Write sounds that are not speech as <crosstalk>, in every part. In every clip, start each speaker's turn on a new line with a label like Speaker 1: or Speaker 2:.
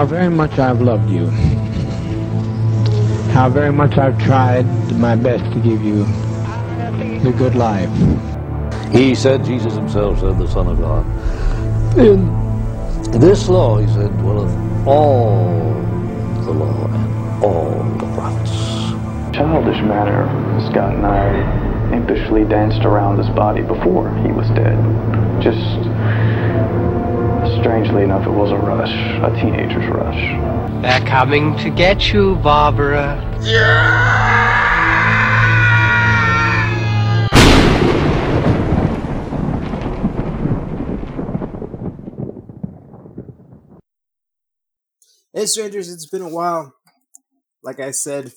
Speaker 1: how very much I've loved you, how very much I've tried my best to give you the good life.
Speaker 2: He said, Jesus himself said, the Son of God. In this law, he said, dwelleth all the law and all the prophets.
Speaker 3: Childish manner, Scott and I impishly danced around his body before he was dead. Just, strangely enough, it was a rush, a teenager's rush.
Speaker 4: They're coming to get you, Barbara. Yeah!
Speaker 5: Hey, strangers, it's been a while. Like I said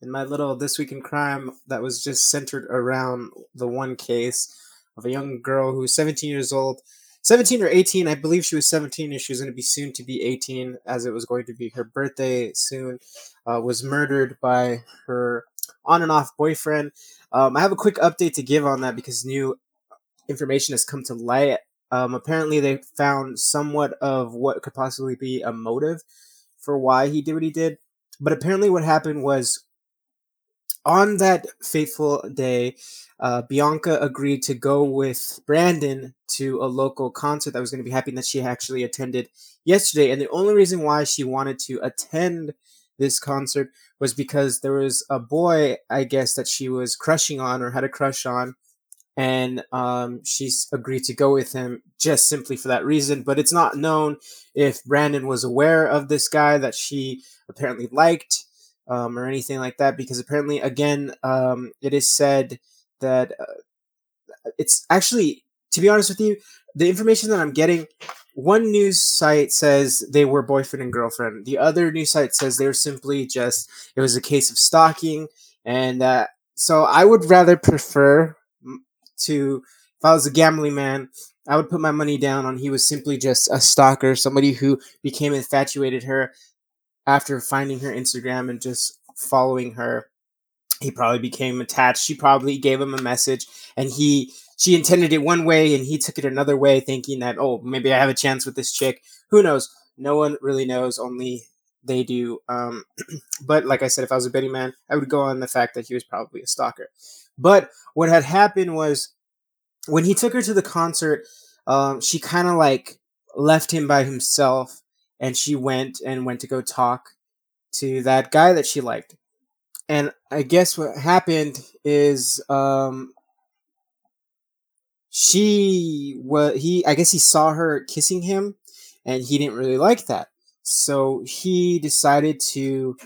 Speaker 5: in my little This Week in Crime, that was just centered around the one case of a young girl who's 17 years old. 17 or 18, I believe she was 17 and she was going to be soon to be 18, as it was going to be her birthday soon. Uh, was murdered by her on and off boyfriend. Um, I have a quick update to give on that because new information has come to light. Um, apparently, they found somewhat of what could possibly be a motive for why he did what he did. But apparently, what happened was on that fateful day, uh, Bianca agreed to go with Brandon to a local concert that was going to be happening that she actually attended yesterday. And the only reason why she wanted to attend this concert was because there was a boy, I guess, that she was crushing on or had a crush on. And um, she's agreed to go with him just simply for that reason. But it's not known if Brandon was aware of this guy that she apparently liked um, or anything like that, because apparently, again, um, it is said that uh, it's actually, to be honest with you, the information that I'm getting, one news site says they were boyfriend and girlfriend. The other news site says they were simply just, it was a case of stalking. And uh, so I would rather prefer to, if I was a gambling man, I would put my money down on he was simply just a stalker, somebody who became infatuated her after finding her Instagram and just following her. He probably became attached. She probably gave him a message and he she intended it one way and he took it another way thinking that oh maybe I have a chance with this chick. Who knows? No one really knows, only they do. Um, <clears throat> but like I said, if I was a betting man, I would go on the fact that he was probably a stalker. But what had happened was when he took her to the concert, um, she kind of like left him by himself and she went and went to go talk to that guy that she liked. And I guess what happened is um, she was he I guess he saw her kissing him and he didn't really like that. So he decided to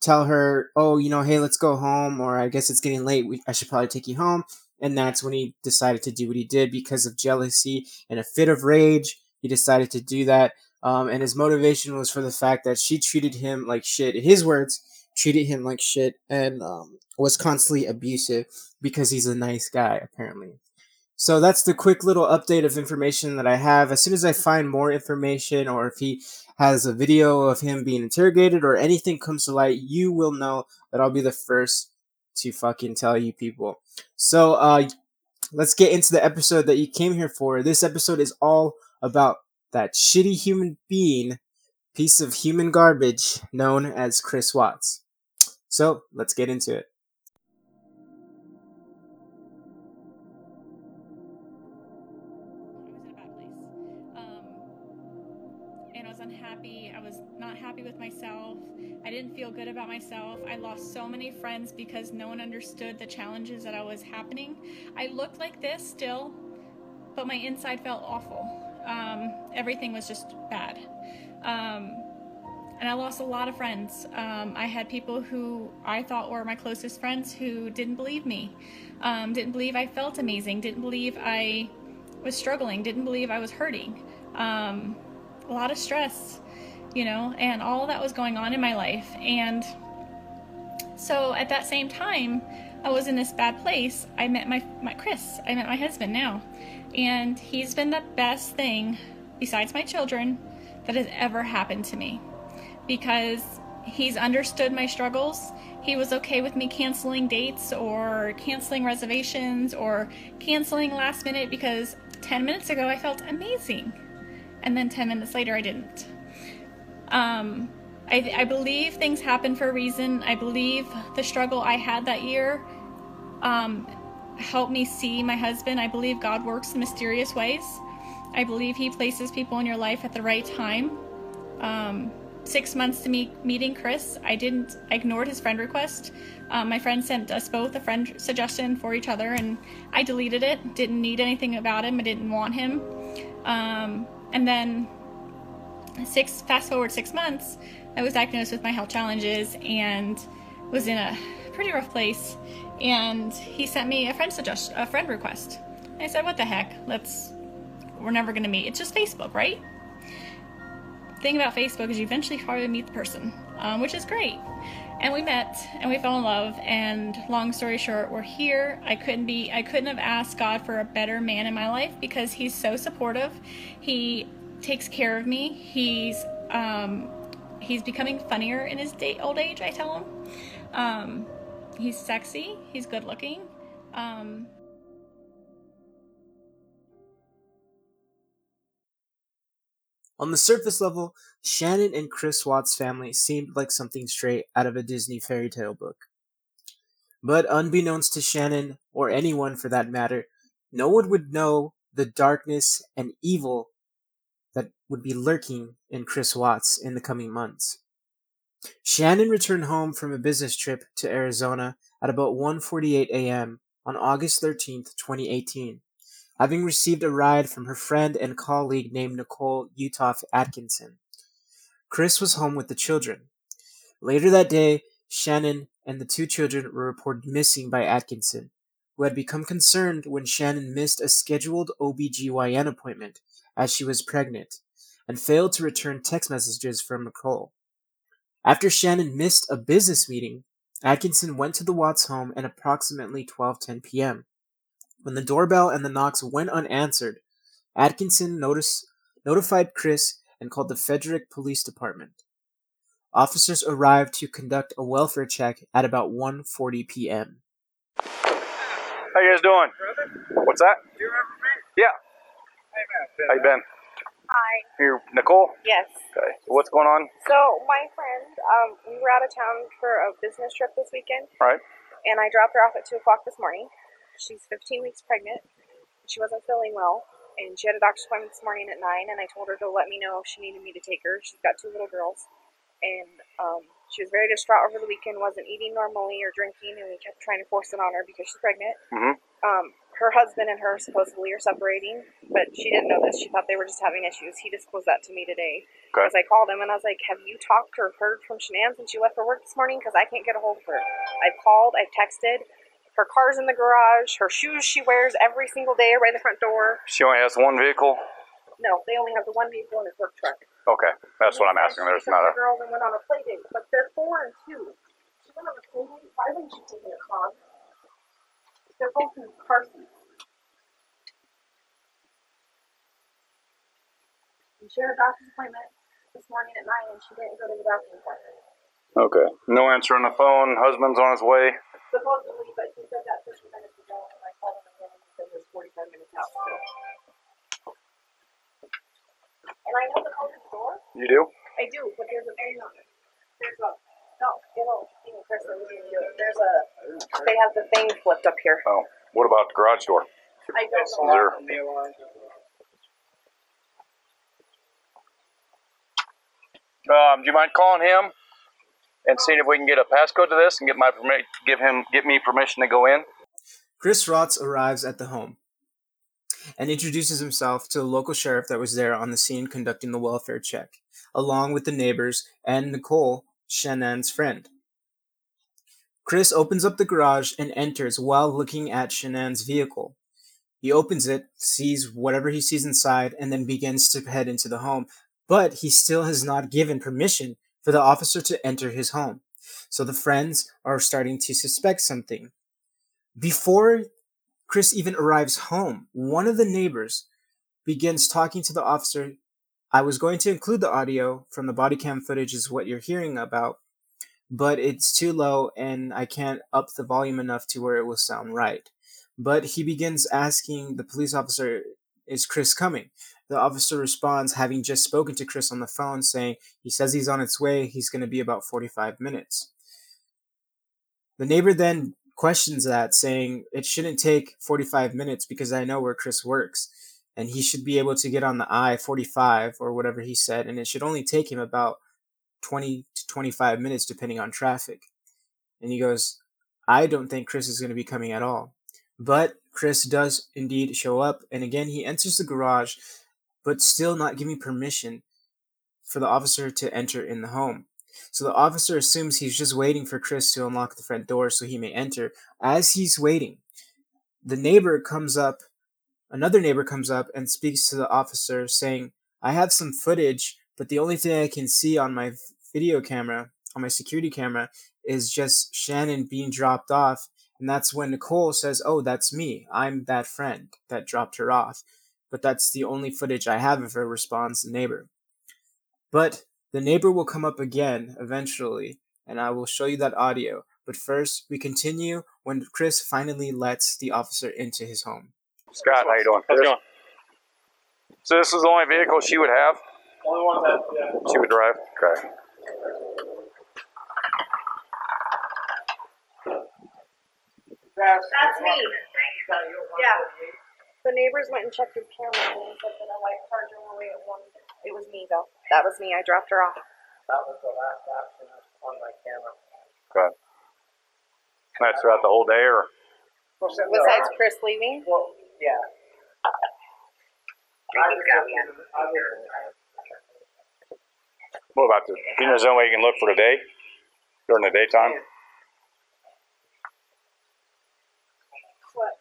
Speaker 5: tell her, "Oh, you know, hey, let's go home or I guess it's getting late. We, I should probably take you home." And that's when he decided to do what he did because of jealousy and a fit of rage. He decided to do that. Um, and his motivation was for the fact that she treated him like shit. In his words, treated him like shit and um, was constantly abusive because he's a nice guy, apparently. So that's the quick little update of information that I have. As soon as I find more information or if he has a video of him being interrogated or anything comes to light, you will know that I'll be the first to fucking tell you people. So uh let's get into the episode that you came here for. This episode is all about that shitty human being, piece of human garbage known as Chris Watts. So let's get into it.
Speaker 6: I was in a bad place. And I was unhappy. I was not happy with myself. I didn't feel good about myself. I lost so many friends because no one understood the challenges that I was happening. I looked like this still, but my inside felt awful. Um, everything was just bad. Um, and I lost a lot of friends. Um, I had people who I thought were my closest friends who didn't believe me, um, didn't believe I felt amazing, didn't believe I was struggling, didn't believe I was hurting. Um, a lot of stress, you know, and all that was going on in my life. And so at that same time, I was in this bad place. I met my, my Chris. I met my husband now. And he's been the best thing, besides my children, that has ever happened to me. Because he's understood my struggles. He was okay with me canceling dates or canceling reservations or canceling last minute because 10 minutes ago I felt amazing. And then 10 minutes later I didn't. Um, I, I believe things happen for a reason. I believe the struggle I had that year um, helped me see my husband. I believe God works in mysterious ways. I believe He places people in your life at the right time. Um, six months to meet meeting Chris, I didn't I ignored his friend request. Um, my friend sent us both a friend suggestion for each other, and I deleted it. Didn't need anything about him. I didn't want him. Um, and then six fast forward six months, I was diagnosed with my health challenges and was in a pretty rough place. And he sent me a friend suggest a friend request. I said, "What the heck? Let's. We're never gonna meet. It's just Facebook, right?" thing about Facebook is you eventually probably meet the person, um, which is great. And we met and we fell in love. And long story short, we're here. I couldn't be, I couldn't have asked God for a better man in my life because He's so supportive. He takes care of me. He's, um, he's becoming funnier in his day, old age. I tell him. Um, he's sexy. He's good looking. Um,
Speaker 5: On the surface level, Shannon and Chris Watts' family seemed like something straight out of a Disney fairy tale book. But unbeknownst to Shannon, or anyone for that matter, no one would know the darkness and evil that would be lurking in Chris Watts in the coming months. Shannon returned home from a business trip to Arizona at about 1:48 a.m. on August 13th, 2018 having received a ride from her friend and colleague named Nicole Utoft Atkinson. Chris was home with the children. Later that day, Shannon and the two children were reported missing by Atkinson, who had become concerned when Shannon missed a scheduled OBGYN appointment as she was pregnant and failed to return text messages from Nicole. After Shannon missed a business meeting, Atkinson went to the Watts home at approximately 12:10 p.m. When the doorbell and the knocks went unanswered, Atkinson notice, notified Chris and called the Frederick Police Department. Officers arrived to conduct a welfare check at about 1:40 p.m.
Speaker 7: How you guys doing? What's that?
Speaker 8: Do you remember me?
Speaker 7: Yeah.
Speaker 8: Hey, man.
Speaker 7: How you been?
Speaker 9: Hi.
Speaker 7: Here, Nicole.
Speaker 9: Yes.
Speaker 7: Okay. What's going on?
Speaker 9: So my friend, um, we were out of town for a business trip this weekend,
Speaker 7: All right.
Speaker 9: and I dropped her off at two o'clock this morning. She's 15 weeks pregnant. She wasn't feeling well, and she had a doctor's appointment this morning at nine. And I told her to let me know if she needed me to take her. She's got two little girls, and um, she was very distraught over the weekend. wasn't eating normally or drinking, and we kept trying to force it on her because she's pregnant.
Speaker 7: Mhm.
Speaker 9: Um, her husband and her supposedly are separating, but she didn't know this. She thought they were just having issues. He disclosed that to me today.
Speaker 7: Okay.
Speaker 9: I called him and I was like, "Have you talked or heard from Shanann since she left for work this morning? Because I can't get a hold of her. I've called, I've texted. Her car's in the garage. Her shoes she wears every single day right in the front door.
Speaker 7: She only has one vehicle.
Speaker 9: No, they only have the one vehicle in his work truck.
Speaker 7: Okay. That's what I'm asking. There's
Speaker 9: She
Speaker 7: not a.
Speaker 9: girl and went on a play date, but they're four and two. She went on a play date. Why wouldn't she take a car? They're both in car seats. And she had a doctor's appointment this morning at nine, and she didn't go to the doctor's appointment.
Speaker 7: Okay. No answer on the phone. Husband's on his way.
Speaker 9: Supposedly, but he said that 50 minutes ago, and I called him again, and he said there's 45 minutes out still. And I know the code the door.
Speaker 7: You do?
Speaker 9: I do, but there's a thing on it. There's a no, it'll you know, Chris, let me do it. There's a they have the thing flipped up here.
Speaker 7: Oh. What about the garage door?
Speaker 9: I don't
Speaker 7: Is
Speaker 9: know.
Speaker 7: there? Um, do you mind calling him and seeing if we can get a passcode to this and get my permit, give him, get me permission to go in?
Speaker 5: Chris Watts arrives at the home and introduces himself to the local sheriff that was there on the scene conducting the welfare check, along with the neighbors and Nicole, Shannon's friend. Chris opens up the garage and enters while looking at Shannon's vehicle. He opens it, sees whatever he sees inside, and then begins to head into the home. But he still has not given permission for the officer to enter his home. So the friends are starting to suspect something. Before Chris even arrives home, one of the neighbors begins talking to the officer. I was going to include the audio from the body cam footage, is what you're hearing about, but it's too low and I can't up the volume enough to where it will sound right. But he begins asking the police officer, Is Chris coming? The officer responds, having just spoken to Chris on the phone, saying he says he's on its way. He's going to be about 45 minutes. The neighbor then questions that, saying it shouldn't take 45 minutes because I know where Chris works and he should be able to get on the I 45 or whatever he said, and it should only take him about 20 to 25 minutes depending on traffic. And he goes, I don't think Chris is going to be coming at all. But Chris does indeed show up, and again, he enters the garage, but still not giving permission for the officer to enter in the home. So the officer assumes he's just waiting for Chris to unlock the front door so he may enter. As he's waiting, the neighbor comes up Another neighbor comes up and speaks to the officer, saying, I have some footage, but the only thing I can see on my video camera, on my security camera, is just Shannon being dropped off. And that's when Nicole says, Oh, that's me. I'm that friend that dropped her off. But that's the only footage I have of her, responds the neighbor. But the neighbor will come up again eventually, and I will show you that audio. But first, we continue when Chris finally lets the officer into his home.
Speaker 7: Scott, how you doing?
Speaker 8: How's it going?
Speaker 7: So this is the only vehicle she would have?
Speaker 8: Only one that, yeah.
Speaker 7: She would drive? Okay.
Speaker 9: That's me. Yeah. The neighbors went and checked his camera and said that a white car drove away at one. It was me though. That was me. I dropped her off.
Speaker 8: That was the last action on my camera.
Speaker 7: Okay. That's throughout the whole day, or?
Speaker 9: Besides Chris leaving.
Speaker 8: Well, yeah. I was, I was,
Speaker 7: What about the, Do you know, is there any way you can look for the day? During the daytime?
Speaker 9: What?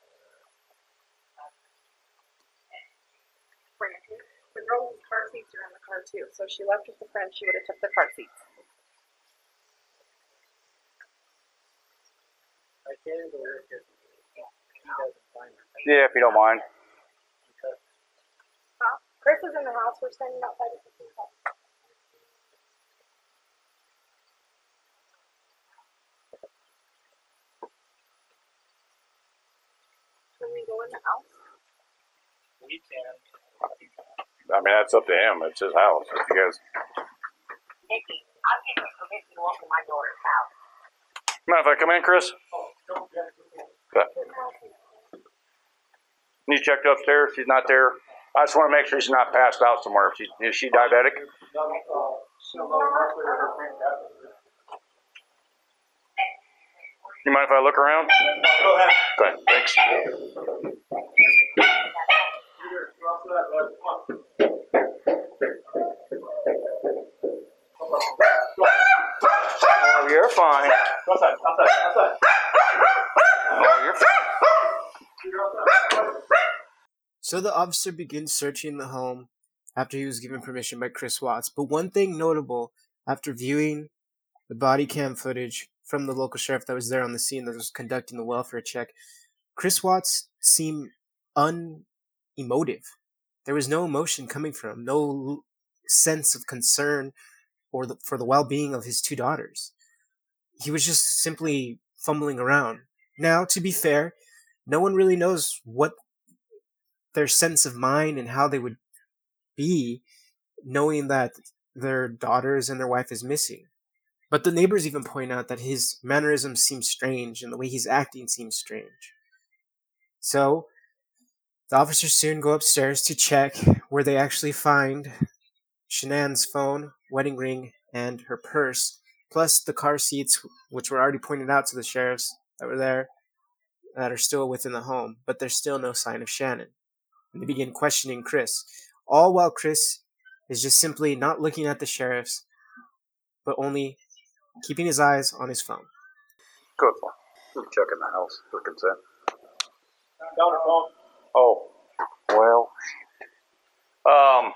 Speaker 9: Frantic. The girl's car seats are in the car too. So if she left with the friend, she would have took the car seats.
Speaker 8: I can't believe it. He doesn't find her.
Speaker 7: Yeah, if you don't mind.
Speaker 9: Huh? Chris is in the house. We're standing outside of the house. Can we go in the house?
Speaker 8: We can.
Speaker 7: I mean, that's up to him. It's his house. If you guys,
Speaker 10: Nikki, I'm getting permission to walk in my daughter's house.
Speaker 7: mind if I come in, Chris? Okay. You checked upstairs. She's not there. I just want to make sure she's not passed out somewhere. She, is she diabetic? You mind if I look around?
Speaker 8: Go ahead.
Speaker 7: Okay, thanks. Oh. Oh, you're fine.
Speaker 5: So the officer begins searching the home after he was given permission by Chris Watts. But one thing notable after viewing the body cam footage from the local sheriff that was there on the scene that was conducting the welfare check, Chris Watts seemed unemotive. There was no emotion coming from him, no sense of concern or the, for the well-being of his two daughters. He was just simply fumbling around. Now, to be fair, no one really knows what their sense of mind and how they would be knowing that their daughters and their wife is missing. But the neighbors even point out that his mannerisms seem strange and the way he's acting seems strange. So, the officers soon go upstairs to check where they actually find Shanann's phone, wedding ring, and her purse, plus the car seats, which were already pointed out to the sheriffs that were there, that are still within the home, but there's still no sign of Shannon. And they begin questioning Chris, all while Chris is just simply not looking at the sheriffs, but only keeping his eyes on his phone.
Speaker 7: Good one. I'm checking the house for consent.
Speaker 8: Down her phone.
Speaker 7: Oh, well. Um,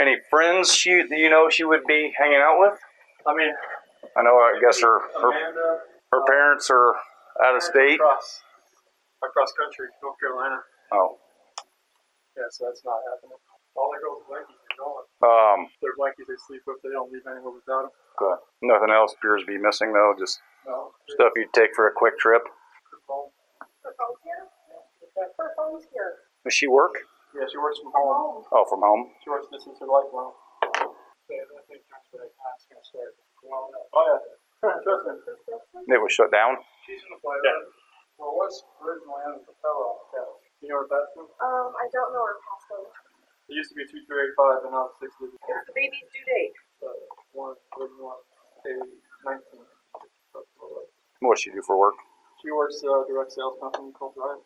Speaker 7: any friends she you know she would be hanging out with?
Speaker 8: I mean,
Speaker 7: I know. I guess her her,
Speaker 8: Amanda.
Speaker 7: her parents are out of state.
Speaker 8: Across, across country, North Carolina.
Speaker 7: Oh,
Speaker 8: Yeah, so that's not happening. All the girls' blankies are gone.
Speaker 7: um,
Speaker 8: Their blankies they sleep with, they don't leave anywhere without them.
Speaker 7: good. Nothing else appears to be missing though. Just
Speaker 8: No.
Speaker 7: stuff you'd take for a quick trip.
Speaker 8: Her.
Speaker 9: Her phone's here? Her phone's here.
Speaker 7: Does she work?
Speaker 8: Yeah, she works from home.
Speaker 7: Oh, from home.
Speaker 8: She works distance to lifeline. Yeah, I think that's what that's gonna start. Oh yeah. Trust me.
Speaker 7: It was shut down.
Speaker 8: She's in the play. Yeah. Well, what's originally on the propeller on the couch? You know where that's?
Speaker 9: Um, I don't know her passcode.
Speaker 8: It used to be two three eight five, and now it's six digits.
Speaker 9: It's the baby's due date.
Speaker 8: So one, one, eight, nineteen.
Speaker 7: What does she do for work?
Speaker 8: She works uh, direct sales company called Thrive.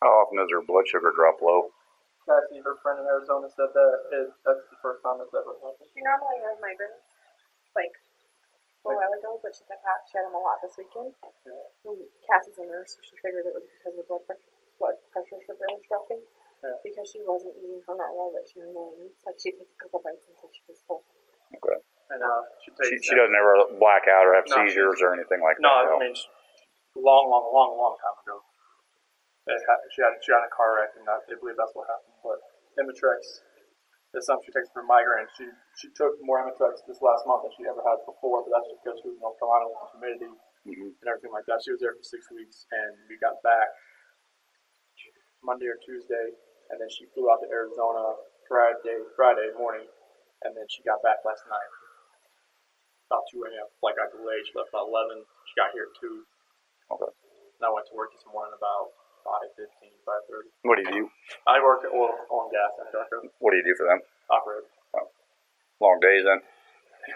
Speaker 7: How often does her blood sugar drop low?
Speaker 8: Cassie, her friend in Arizona, said that it, that's the first time it's ever happened.
Speaker 9: She normally has migraines, like a while ago, but she had had, she had them a lot this weekend. And Cassie's a nurse, so she figured it was because of blood pressure, blood pressure sugar was dropping.
Speaker 8: Yeah.
Speaker 9: Because she wasn't eating her normal vitamin names. Like she takes a couple bites until she was full.
Speaker 7: Okay.
Speaker 8: And uh, she
Speaker 7: She, she doesn't ever black out or have
Speaker 8: No.
Speaker 7: seizures or anything like
Speaker 8: No,
Speaker 7: that.
Speaker 8: No, I mean, long, long, long, long time ago. Ha- she had she had a car wreck, and they believe that's what happened. But Imitrex is something she takes for migraine. She she took more Imitrex this last month than she ever had before, but that's just because she was in North Carolina with the humidity
Speaker 7: Mhm.
Speaker 8: and everything like that. She was there for six weeks, and we got back Monday or Tuesday, and then she flew out to Arizona Friday Friday morning, and then she got back last night. About 2 a.m. Flight got delayed. She left about 11. She got here at 2.
Speaker 7: Okay.
Speaker 8: And I went to work this morning about 5.15, 5.30.
Speaker 7: What do you do?
Speaker 8: I work at oil, oil and gas Anadarko.
Speaker 7: What do you do for them?
Speaker 8: Operator. Oh.
Speaker 7: Long days then? <laughs>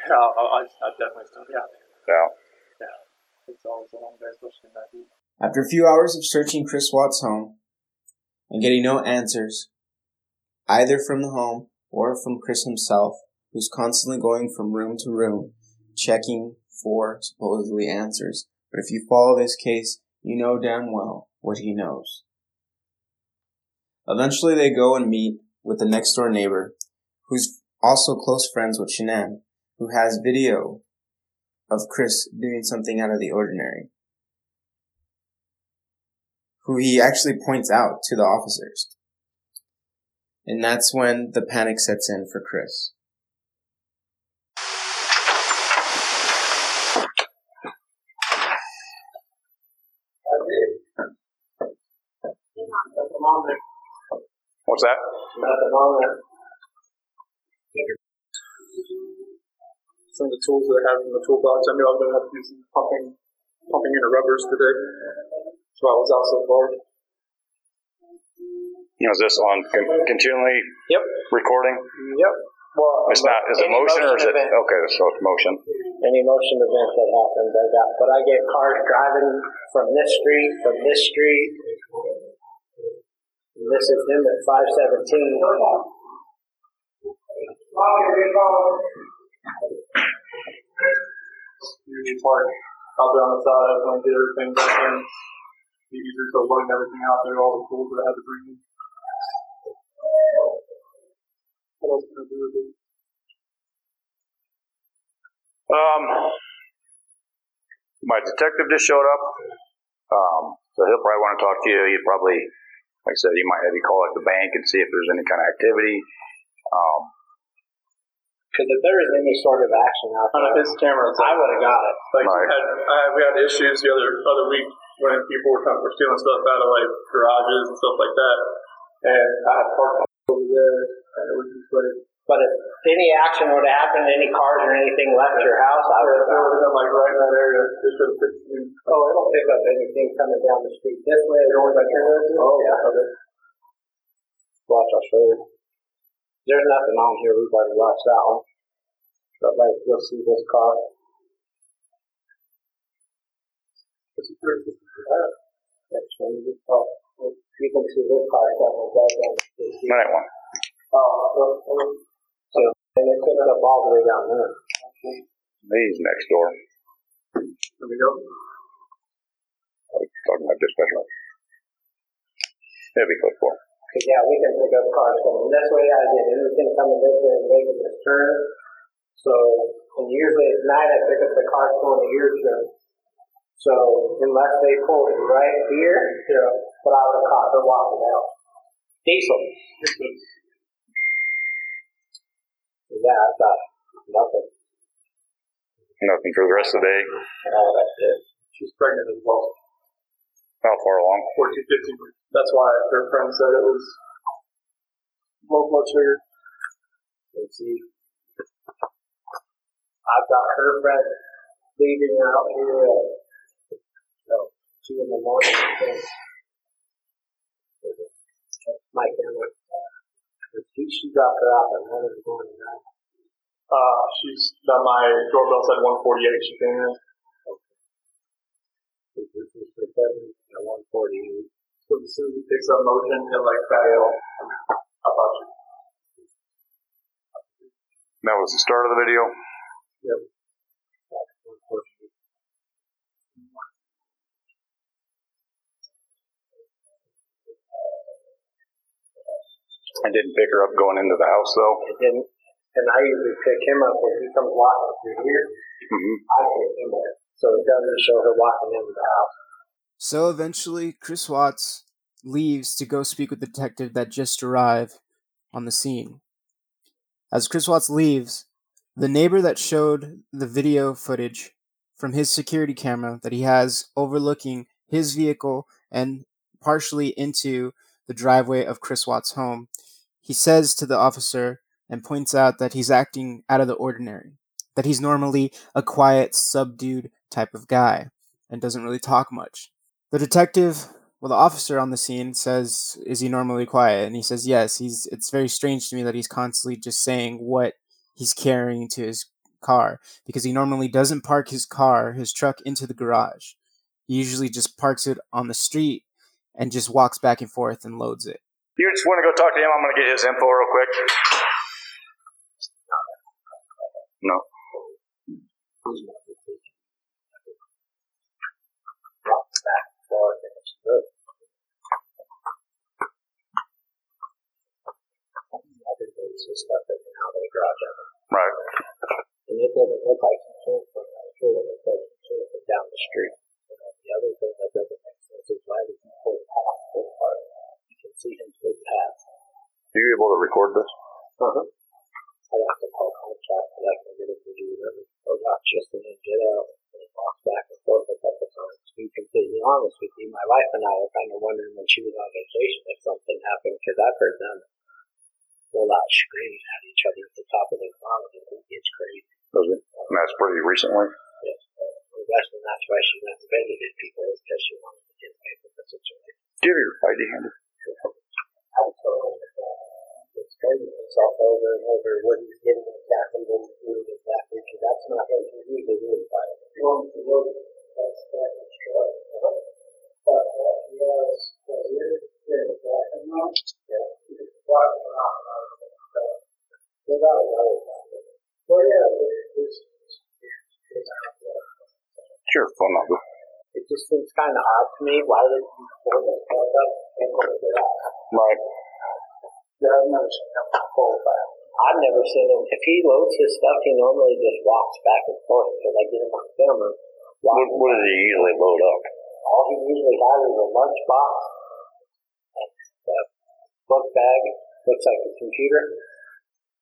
Speaker 8: Yeah, I, I, I definitely still, yeah.
Speaker 7: Yeah.
Speaker 8: Yeah. It's always a long day, especially in that heat.
Speaker 5: After a few hours of searching Chris Watt's home and getting no answers, either from the home or from Chris himself, who's constantly going from room to room, checking for supposedly answers. But if you follow this case, you know damn well what he knows. Eventually, they go and meet with the next door neighbor, who's also close friends with Shanann, who has video of Chris doing something out of the ordinary who he actually points out to the officers. And that's when the panic sets in for Chris.
Speaker 7: What's that?
Speaker 8: Some of the tools that I have in the toolbox, I knew I was going to have to do some pumping, pumping into rubbers today. So I was out so far.
Speaker 7: You know, is this on con- continually
Speaker 11: Yep.
Speaker 7: recording?
Speaker 11: Yep. Well,
Speaker 7: It's not, is it
Speaker 11: any
Speaker 7: motion or is it,
Speaker 11: event,
Speaker 7: okay, so it's motion.
Speaker 11: any motion event that happens, I got, but I get cars driving from this street, from this street. This is them at five seventeen.
Speaker 8: Union Park out there on the side. I going to get everything back in. Be easier to loading everything out there, all the tools that I had to bring in. What else can I do with it?
Speaker 7: Um, my detective just showed up. Um, so he'll probably want to talk to you. He probably, like I said, he might have you call like the bank and see if there's any kind of activity. Um,
Speaker 11: Because if there was any sort of action out
Speaker 8: On
Speaker 11: there,
Speaker 8: his cameras,
Speaker 11: I would have got it.
Speaker 8: Like
Speaker 7: Right.
Speaker 8: we had, I, we had issues the other other week when people were, coming, were stealing stuff out of like garages and stuff like that, and I had parked over there, and it was just like
Speaker 11: But if any action would have happened, any cars or anything left your house, I would have
Speaker 8: they
Speaker 11: it.
Speaker 8: have been like right in that area. They should have fixed me.
Speaker 11: Oh, it'll pick up anything coming down the street this way.
Speaker 8: You're only by ten minutes.
Speaker 11: Oh, yeah.
Speaker 8: Okay.
Speaker 11: Watch, I'll show you. There's nothing on here. We've already watched that one. But like, you'll see this car. That's when you oh, you can see this car coming right down the street.
Speaker 7: that one.
Speaker 11: Oh, so, so, and it picked up all the way down there.
Speaker 7: He's next door.
Speaker 8: There we go.
Speaker 7: Like, talking about dispatcher. That'd be close for.
Speaker 11: Yeah, we can pick up cars coming this way, I get come in this way and making this turn. So, and usually at night I pick up the cars going to your turn. So unless they pull it right here, yeah, but I would have caught her walking out. Diesel. <laughs> Yeah, I got nothing.
Speaker 7: Nothing for the rest of the day.
Speaker 11: Oh, that's it.
Speaker 8: She's pregnant as well.
Speaker 7: How far along?
Speaker 8: 14, 15 weeks. That's why her friend said it was low blood sugar.
Speaker 11: Let's see. I've got her friend leaving out here at no, two in the morning. I think. My. She, she dropped her off at one in the morning, right?
Speaker 8: Uh, she's done my doorbell said 148. She came in.
Speaker 11: This is for seven at one forty eight.
Speaker 8: So as soon as it picks up motion, he'll like fail. How about you?
Speaker 7: That was the start of the video.
Speaker 11: Yep.
Speaker 7: I didn't pick her up going into the house though.
Speaker 11: It didn't. And I usually pick him up when he comes walking through here.
Speaker 7: Mm-hmm.
Speaker 11: I pick him up. So it doesn't show her walking into the house.
Speaker 5: So eventually, Chris Watts leaves to go speak with the detective that just arrived on the scene. As Chris Watts leaves, the neighbor that showed the video footage from his security camera that he has overlooking his vehicle and partially into the driveway of Chris Watts' home, he says to the officer and points out that he's acting out of the ordinary, that he's normally a quiet, subdued type of guy and doesn't really talk much. The detective, well, the officer on the scene says, "Is he normally quiet?" And he says, "Yes." He's. It's very strange to me that he's constantly just saying what he's carrying to his car because he normally doesn't park his car, his truck, into the garage. He usually just parks it on the street and just walks back and forth and loads it.
Speaker 7: You just want to go talk to him? I'm going to get his info real quick. No. Right.
Speaker 11: And it doesn't look like tree, it down the street. And then the other thing that doesn't make sense is why did he pull him pull past.
Speaker 7: Are you able to record this?
Speaker 11: Uh-huh. I have to call contact so I can get him to do whatever. Or not just and then get out and he walks back and forth a couple times. To be completely honest with you, my wife and I were kind of wondering when she was on vacation if something happened because I've heard them full out screaming at each other at the top of their lungs and it gets crazy.
Speaker 7: Was it? And that's pretty recently.
Speaker 11: Yes. I'm that's why she went and visited people because she wanted to get away from the situation.
Speaker 7: Do you have your ID handy?
Speaker 11: It's crazy himself over and over what he's getting exactly what he's doing exactly because that's not. You to know that's. But what he what he is, and yeah. Without a doubt yeah, just seems kind of odd to me. Why would you pull this stuff up and put it out?
Speaker 7: Right.
Speaker 11: Never seen him pull back. I've never seen him. If he loads his stuff, he normally just walks back and forth because I get him on camera.
Speaker 7: What, what does he usually load up?
Speaker 11: All he usually has is a lunch box and a book bag, looks like a computer,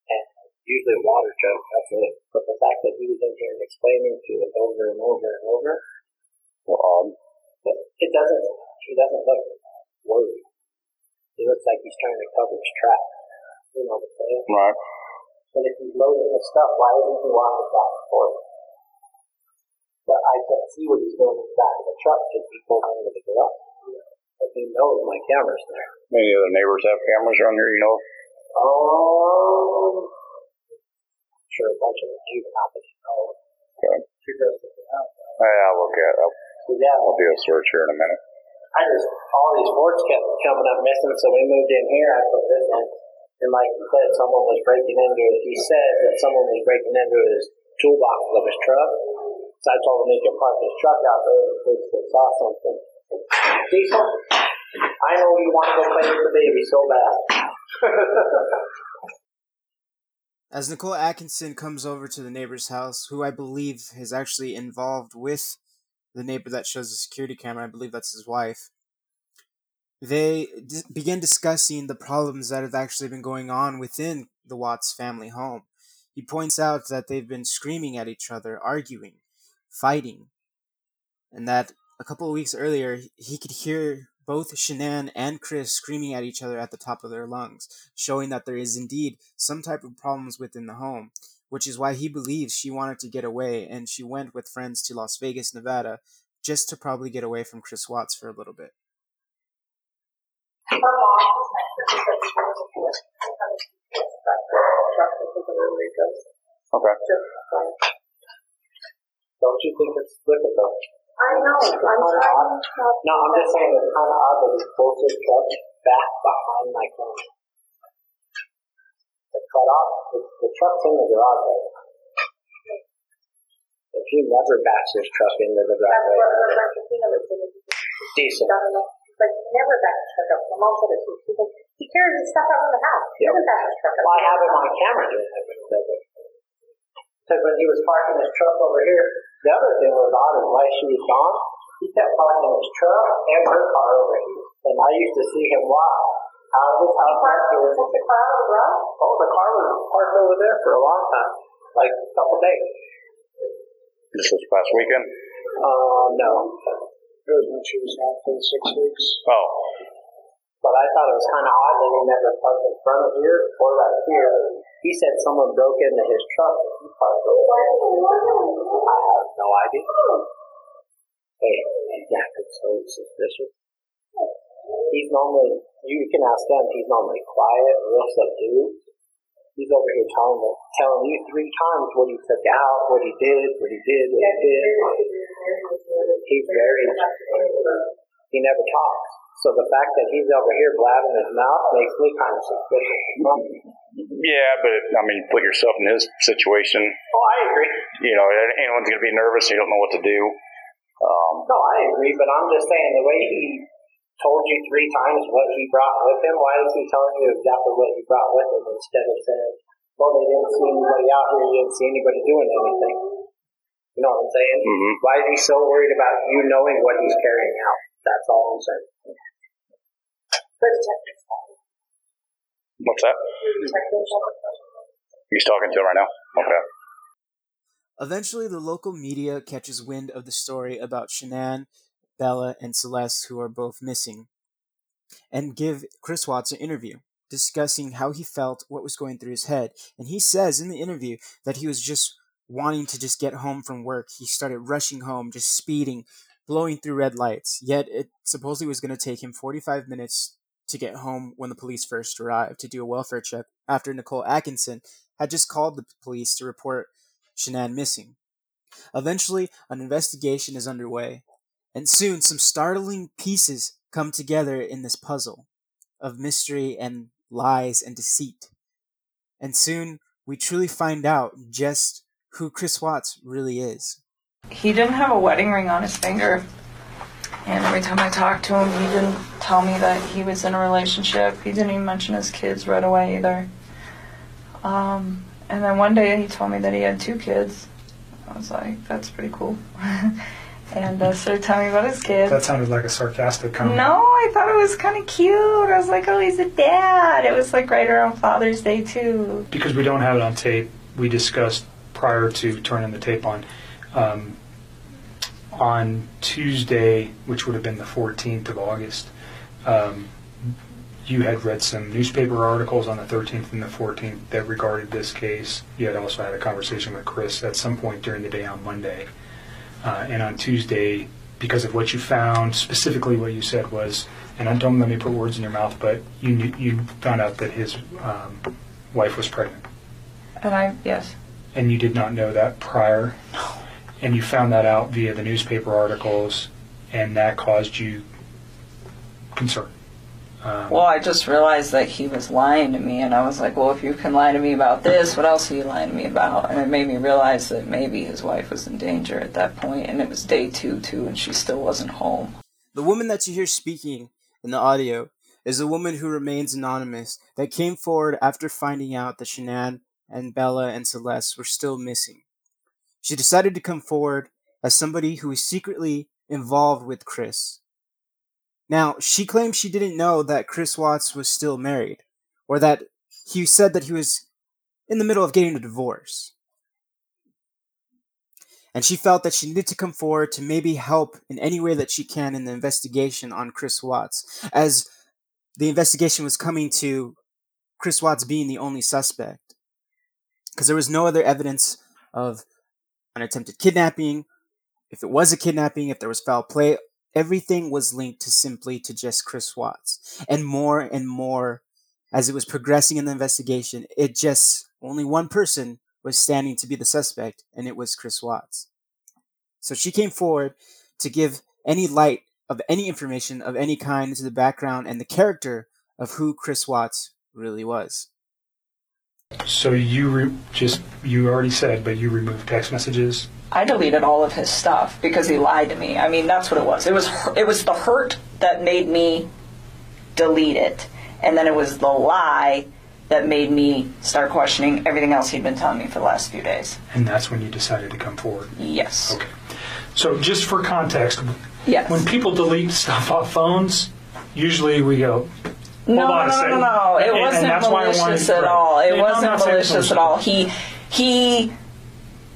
Speaker 11: and usually a water jug. That's it. But the fact that he was in here and explaining to it over and over and over,
Speaker 7: Well, odd.
Speaker 11: but it doesn't. He doesn't look worried. He looks like he's trying to cover his tracks. You know what I'm saying?
Speaker 7: Right.
Speaker 11: But if he's loading his stuff, why isn't he walking back and forth? But I can't see what he's doing in the back of the truck because he pulled into the garage. But he knows my camera's there.
Speaker 7: Any other neighbors have cameras around here, you know?
Speaker 11: Um, sure a bunch of them do, not that you know.
Speaker 7: Okay.
Speaker 11: She goes to the house.
Speaker 7: I'll look at it. I'll,
Speaker 11: yeah,
Speaker 7: I'll do a search here in a minute.
Speaker 11: I just, all these boards kept coming up missing, so we moved in here, I put this in. And like he said, someone was breaking into it. He said that someone was breaking into his toolbox of his truck. So I told him he could park his truck out there in case they saw something. Diesel, I know you want to go play with the baby so bad.
Speaker 5: As Nicole Atkinson comes over to the neighbor's house, who I believe is actually involved with the neighbor that shows the security camera, I believe that's his wife, they d- begin discussing the problems that have actually been going on within the Watts family home. He points out that they've been screaming at each other, arguing, fighting, and that a couple of weeks earlier, he could hear both Shanann and Chris screaming at each other at the top of their lungs, showing that there is indeed some type of problems within the home, which is why he believes she wanted to get away and she went with friends to Las Vegas, Nevada, just to probably get away from Chris Watts for a little bit.
Speaker 7: Okay.
Speaker 11: Don't you think it's difficult?
Speaker 10: I know. I'm trying to stop.
Speaker 11: No, I'm just saying it's kind of odd that he pulls his truck back behind my car. The cut off, the, the truck's in the garage right now. If he never backs his truck into the driveway,
Speaker 10: what her friend Christina was saying.
Speaker 11: decent.
Speaker 10: But he never backs his truck up. My mom said it too. She said, he carries his stuff out in the house. He doesn't back his truck up.
Speaker 11: Well, I have him on camera doing that when he does it. Because when he was parking his truck over here, the other thing was odd is while she was gone, he kept parking his truck and her car over here. And I used to see him walk out of his house. He was
Speaker 10: the car out of the garage?
Speaker 11: Oh, the car was parked over there for a long time, like a couple days.
Speaker 7: This was past weekend?
Speaker 11: Uh, no. It was when she was gone for six weeks.
Speaker 7: Oh.
Speaker 11: But I thought it was kind of odd that he never parked in front of here or right here. He said someone broke into his truck and he parked over there. I have no idea. Hey, yeah, it's so suspicious. He's normally, you can ask them, he's normally quiet, real subdued. He's over here telling, them, telling you three times what he took out, what he did, what he did, what he did. He's very, he never talks. So the fact that he's over here blabbing his mouth makes me kind of suspicious.
Speaker 7: Yeah, but I mean, put yourself in his situation.
Speaker 11: Oh, I agree.
Speaker 7: You know, anyone's going to be nervous. You don't know what to do. Um,
Speaker 11: No, I agree, but I'm just saying the way he told you three times what he brought with him, why is he telling you exactly what he brought with him instead of saying, well, they didn't see anybody out here, they didn't see anybody doing anything? You know what I'm saying?
Speaker 7: Mhm.
Speaker 11: Why is he so worried about you knowing what he's carrying out? That's all I'm saying.
Speaker 10: The detective's calling.
Speaker 7: what's that? He's talking to him right now. Okay.
Speaker 5: Eventually, the local media catches wind of the story about Shanann, Bella, and Celeste, who are both missing, and give Chris Watts an interview discussing how he felt, what was going through his head. And he says in the interview that he was just wanting to just get home from work. He started rushing home, just speeding, blowing through red lights. Yet it supposedly was going to take him 45 minutes to get home when the police first arrived to do a welfare check after Nicole Atkinson had just called the police to report Shanann missing. Eventually, an investigation is underway, and soon some startling pieces come together in this puzzle of mystery and lies and deceit. And soon we truly find out just who Chris Watts really is.
Speaker 12: He didn't have a wedding ring on his finger. And every time I talked to him, he didn't tell me that he was in a relationship. He didn't even mention his kids right away either. Um, and then one day he told me that he had two kids. I was like, that's pretty cool. <laughs> and uh, started telling me about his kids.
Speaker 13: That sounded like a sarcastic comment.
Speaker 12: No, I thought it was kind of cute. I was like, oh, he's a dad. It was like right around Father's Day, too.
Speaker 13: Because we don't have it on tape, we discussed prior to turning the tape on. Um, on Tuesday, which would have been the 14th of August, um, you had read some newspaper articles on the 13th and the 14th that regarded this case. You had also had a conversation with Chris at some point during the day on Monday. Uh, and on Tuesday, because of what you found, specifically what you said was, and I don't let me put words in your mouth, but you knew, you found out that his um, wife was pregnant,
Speaker 12: And I, yes.
Speaker 13: and you did not know that prior, and you found that out via the newspaper articles, and that caused you concern. Um,
Speaker 12: Well, I just realized that he was lying to me, and I was like, well, if you can lie to me about this, what else are you lying to me about? And it made me realize that maybe his wife was in danger at that point, and it was day two, too, and she still wasn't home.
Speaker 5: The woman that you hear speaking in the audio is a woman who remains anonymous that came forward after finding out that Shanann and Bella and Celeste were still missing. She decided to come forward as somebody who was secretly involved with Chris. Now, she claims she didn't know that Chris Watts was still married, or that he said that he was in the middle of getting a divorce. And she felt that she needed to come forward to maybe help in any way that she can in the investigation on Chris Watts, as the investigation was coming to Chris Watts being the only suspect. Because there was no other evidence of an attempted kidnapping. If it was a kidnapping, if there was foul play, everything was linked to simply to just Chris Watts. And more and more as it was progressing in the investigation, it just only one person was standing to be the suspect, and it was Chris Watts. So she came forward to give any light of any information of any kind into the background and the character of who Chris Watts really was.
Speaker 13: So you re- just you already said, but you removed text messages.
Speaker 12: I deleted all of his stuff because he lied to me. I mean, that's what it was. It was it was the hurt that made me delete it, and then it was the lie that made me start questioning everything else he'd been telling me for the last few days.
Speaker 13: And that's when you decided to come forward.
Speaker 12: Yes.
Speaker 13: Okay. So just for context,
Speaker 12: yes.
Speaker 13: when people delete stuff off phones, usually we go.
Speaker 12: No,
Speaker 13: Hold on a
Speaker 12: no, no, no, no. It wasn't
Speaker 13: that's why I wanted-
Speaker 12: malicious at all. It wasn't
Speaker 13: not saying it's
Speaker 12: malicious at all. He he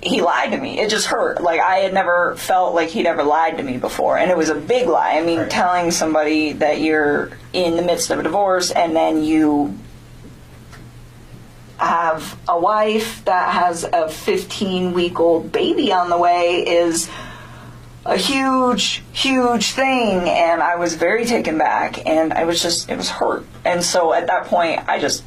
Speaker 12: he lied to me. It just hurt. Like I had never felt like he'd ever lied to me before, and it was a big lie. I mean, telling somebody that you're in the midst of a divorce and then you have a wife that has a 15 week old baby on the way is a huge, huge thing. And I was very taken back, and I was just, it was hurt. And so at that point, I just,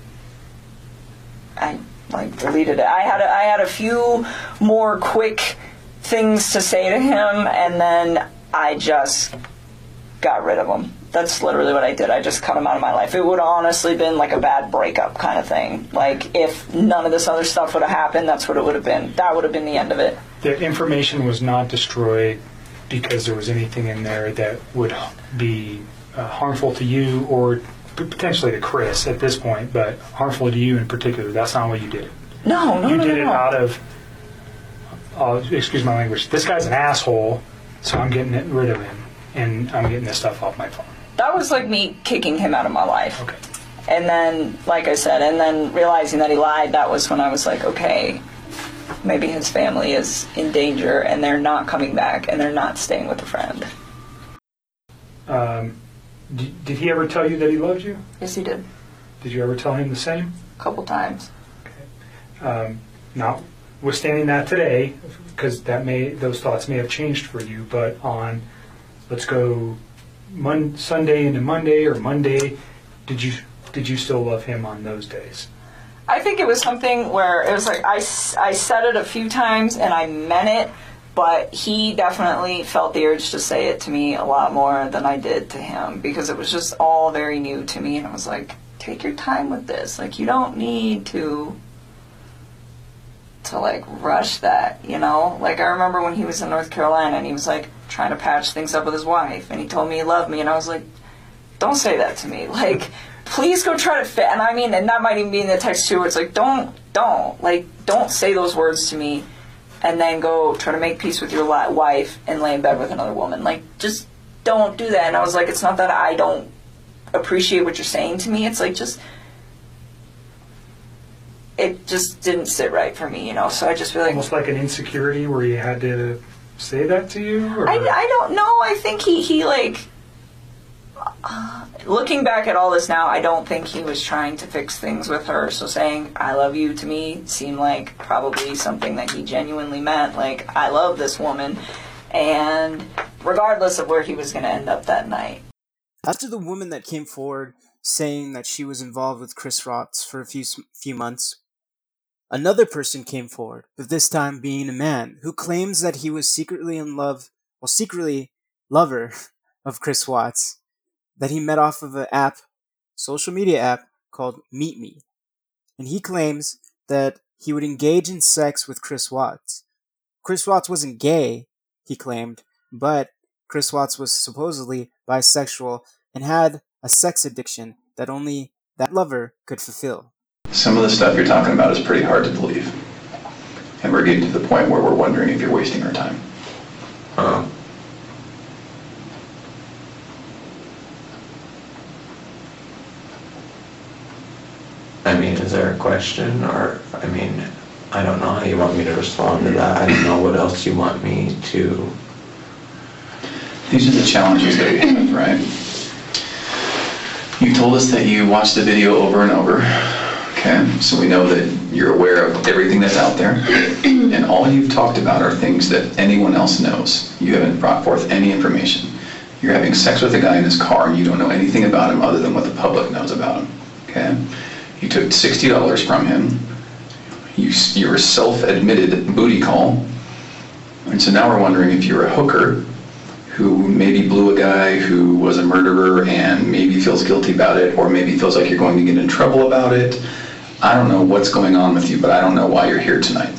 Speaker 12: I like deleted it. I had a, I had a few more quick things to say to him, and then I just got rid of him. That's literally what I did. I just cut him out of my life. It would honestly been like a bad breakup kind of thing. Like if none of this other stuff would have happened, that's what it would have been. That would have been the end of it.
Speaker 13: The information was not destroyed because there was anything in there that would be uh, harmful to you or potentially to Chris at this point, but harmful to you in particular. That's not what you did.
Speaker 12: No, no,
Speaker 13: you
Speaker 12: no,
Speaker 13: did
Speaker 12: no,
Speaker 13: it
Speaker 12: no.
Speaker 13: out of. Uh, excuse my language. This guy's an asshole, so I'm getting it- rid of him, and I'm getting this stuff off my phone.
Speaker 12: That was like me kicking him out of my life. Okay. And then, like I said, and then realizing that he lied, that was when I was like, okay, maybe his family is in danger and they're not coming back and they're not staying with a friend.
Speaker 13: Um, did, did he ever tell you that he loved you?
Speaker 12: Yes, he did.
Speaker 13: Did you ever tell him the same?
Speaker 12: A couple times.
Speaker 13: um, notwithstanding that today, because that may those thoughts may have changed for you. But on, let's go, Mon- Sunday into Monday or Monday, did you did you still love him on those days?
Speaker 12: I think it was something where it was like I, I said it a few times and I meant it, but he definitely felt the urge to say it to me a lot more than I did to him because it was just all very new to me and I was like, take your time with this. Like you don't need to to like rush that, you know? Like I remember when he was in North Carolina and he was like trying to patch things up with his wife and he told me he loved me and I was like, don't say that to me. <laughs> Like, please go try to fit. And I mean, and that might even be in the text too, where it's like, don't, don't, like, don't say those words to me, and then go try to make peace with your wife and lay in bed with another woman. Like, just don't do that. And I was like, it's not that I don't appreciate what you're saying to me. It's like just. It just didn't sit right for me, you know. So I just feel like
Speaker 13: Almost like an insecurity where he had to say that to you. Or?
Speaker 12: I, I don't know. I think he, he like. Looking back at all this now, I don't think he was trying to fix things with her. So saying "I love you" to me seemed like probably something that he genuinely meant. Like I love this woman, and regardless of where he was going to end up that night.
Speaker 5: After the woman that came forward saying that she was involved with Chris Watts for a few few months, another person came forward, but this time being a man who claims that he was secretly in love, well, secretly lover <laughs> of Chris Watts, that he met off of an app, social media app called Meet Me, and he claims that he would engage in sex with Chris Watts. Chris Watts wasn't gay, he claimed, but Chris Watts was supposedly bisexual and had a sex addiction that only that lover could fulfill.
Speaker 14: Some of the stuff you're talking about is pretty hard to believe. And we're getting to the point where we're wondering if you're wasting our time.
Speaker 15: Uh, A question or, I mean, I don't know how you want me to respond to that. I don't know what else you want me to.
Speaker 14: These are the challenges that we have, right? You told us that you watched the video over and over, okay? So we know that you're aware of everything that's out there. And all you've talked about are things that anyone else knows. You haven't brought forth any information. You're having sex with a guy in his car and you don't know anything about him other than what the public knows about him, okay? You took $60 from him. You, you're a self-admitted booty call. And so now we're wondering if you're a hooker who maybe blew a guy who was a murderer and maybe feels guilty about it, or maybe feels like you're going to get in trouble about it. I don't know what's going on with you, but I don't know why you're here tonight.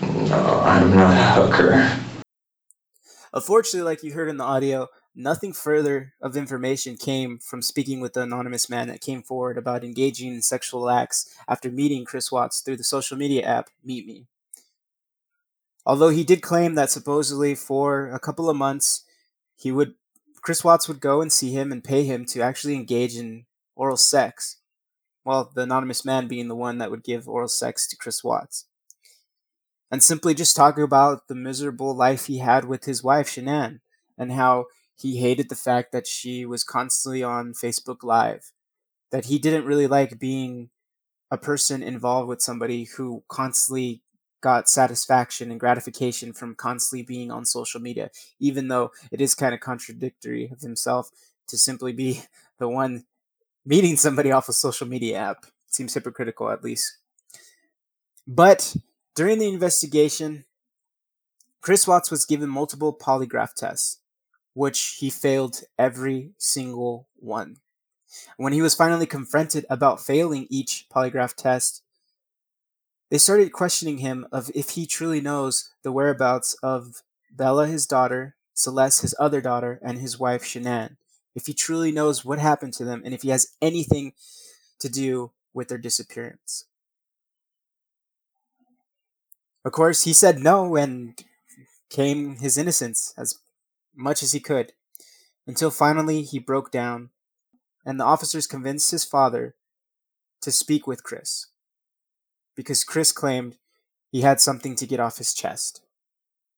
Speaker 15: No, I'm not a hooker.
Speaker 5: Unfortunately, like you heard in the audio, nothing further of information came from speaking with the anonymous man that came forward about engaging in sexual acts after meeting Chris Watts through the social media app Meet Me. Although he did claim that supposedly for a couple of months he would Chris Watts would go and see him and pay him to actually engage in oral sex. Well, the anonymous man being the one that would give oral sex to Chris Watts. And simply just talk about the miserable life he had with his wife, Shanann, and how he hated the fact that she was constantly on Facebook Live, that he didn't really like being a person involved with somebody who constantly got satisfaction and gratification from constantly being on social media, even though it is kind of contradictory of himself to simply be <laughs> the one meeting somebody off a social media app. seems hypocritical, at least. But during the investigation, Chris Watts was given multiple polygraph tests, which he failed every single one. When he was finally confronted about failing each polygraph test, they started questioning him of if he truly knows the whereabouts of Bella, his daughter, Celeste, his other daughter, and his wife, Shanann. If he truly knows what happened to them and if he has anything to do with their disappearance. Of course, he said no and came his innocence as much as he could until finally he broke down and the officers convinced his father to speak with Chris because Chris claimed he had something to get off his chest.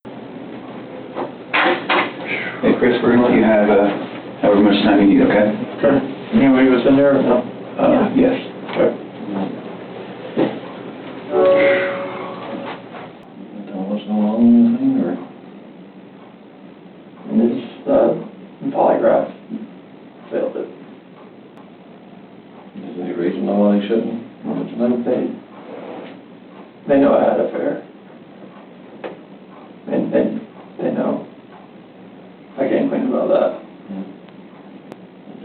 Speaker 14: Hey, Chris, we're gonna let you have uh, however much time you need, okay?
Speaker 8: Okay. Anybody was in there or no?
Speaker 14: Uh, yes.
Speaker 8: Okay.
Speaker 16: They know I had an affair. And, and they know. I can't complain about that.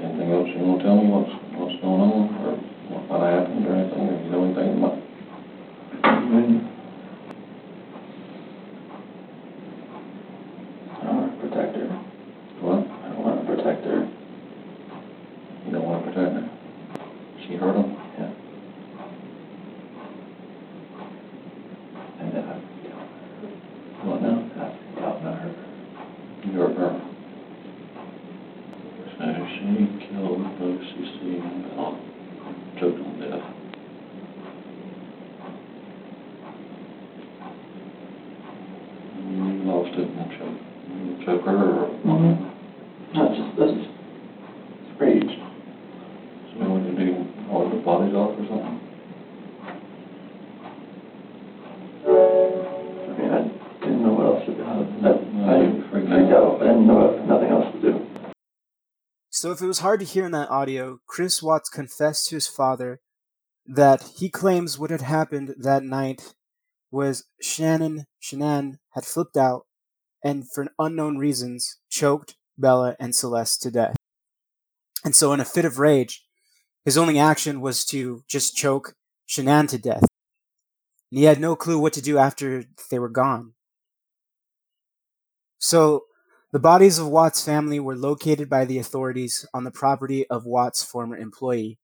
Speaker 17: Anything else you wanna tell me, what's, what's going on, or what happened, or anything, or you know anything about?
Speaker 16: And I want to protect her.
Speaker 17: What?
Speaker 16: I want to protect her.
Speaker 17: You don't wanna protect her? She hurt him?
Speaker 16: Yeah. And then I,
Speaker 17: What now?
Speaker 16: I doubt not her.
Speaker 17: You hurt her? So she killed Lucy C. and Bell, choked on death. You lost it and choke, her or?
Speaker 16: That's just, that's just rage.
Speaker 17: So did you do, haul the bodies off or something?
Speaker 16: I mean, I didn't know what else to do. I, I
Speaker 17: freaked
Speaker 16: out. I didn't know nothing else to do.
Speaker 5: So, if it was hard to hear in that audio, Chris Watts confessed to his father that he claims what had happened that night was Shannon Shanann had flipped out and, for unknown reasons, choked Bella and Celeste to death. And so, in a fit of rage, his only action was to just choke Shanann to death. And he had no clue what to do after they were gone. So, the bodies of Watt's family were located by the authorities on the property of Watt's former employee,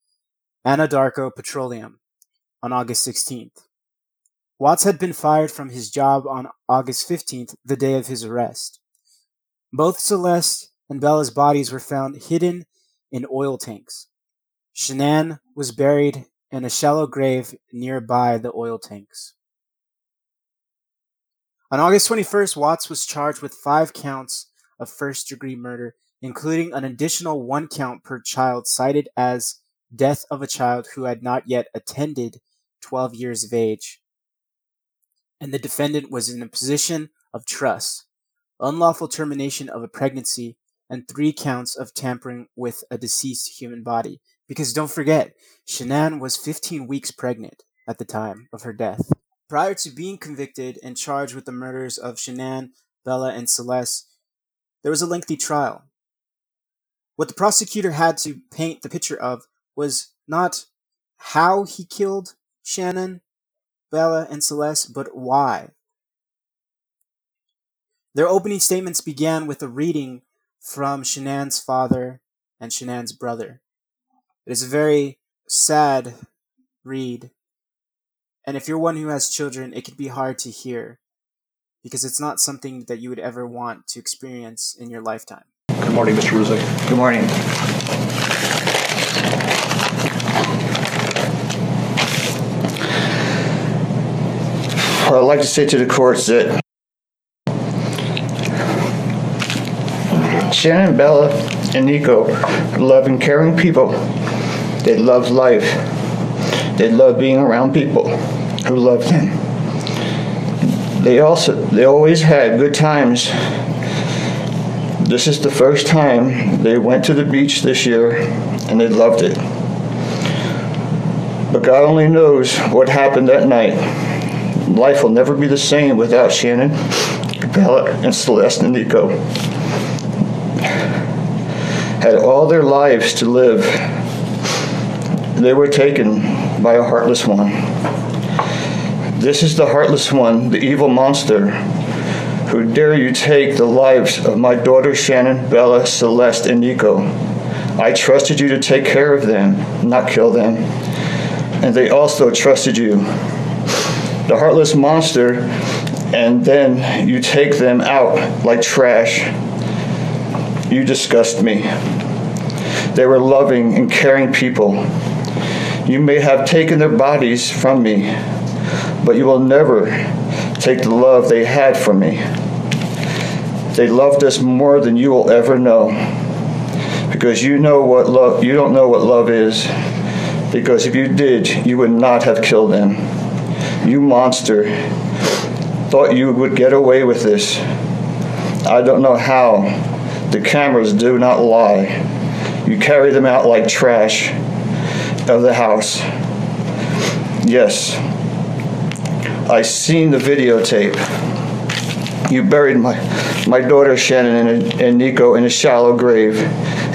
Speaker 5: Anadarko Petroleum, on August 16th. Watts had been fired from his job on August 15th, the day of his arrest. Both Celeste and Bella's bodies were found hidden in oil tanks. Shanann was buried in a shallow grave nearby the oil tanks. On August 21st, Watts was charged with five counts of first degree murder, including an additional one count per child cited as death of a child who had not yet attended 12 years of age. And the defendant was in a position of trust, unlawful termination of a pregnancy, and three counts of tampering with a deceased human body. Because don't forget, Shanann was 15 weeks pregnant at the time of her death. Prior to being convicted and charged with the murders of Shanann, Bella, and Celeste, there was a lengthy trial. What the prosecutor had to paint the picture of was not how he killed Shannon, Bella, and Celeste, but why. Their opening statements began with a reading from Shanann's father and Shanann's brother. It is a very sad read, and if you're one who has children, it can be hard to hear because it's not something that you would ever want to experience in your lifetime.
Speaker 18: Good morning, Mr. Rzucek.
Speaker 19: Good morning. I'd like to say to the courts that Shannon, Bella, and Niko are loving, caring people. They love life. They love being around people who love them. They also they always had good times. This is the first time they went to the beach this year and they loved it. But God only knows what happened that night. Life will never be the same without Shannon, Bella, and Celeste and Niko. Had all their lives to live. They were taken by a heartless one. This is the heartless one, the evil monster, who dare you take the lives of my daughter Shannon, Bella, Celeste, and Niko. I trusted you to take care of them, not kill them. And they also trusted you. The heartless monster, and then you take them out like trash. You disgust me. They were loving and caring people. You may have taken their bodies from me, but you will never take the love they had for me. They loved us more than you will ever know. Because you know what love you don't know what love is. Because if you did, you would not have killed them. You monster thought you would get away with this. I don't know how. The cameras do not lie. You carry them out like trash of the house. Yes, I seen the videotape. You buried my, my daughter Shannon and, and Niko in a shallow grave,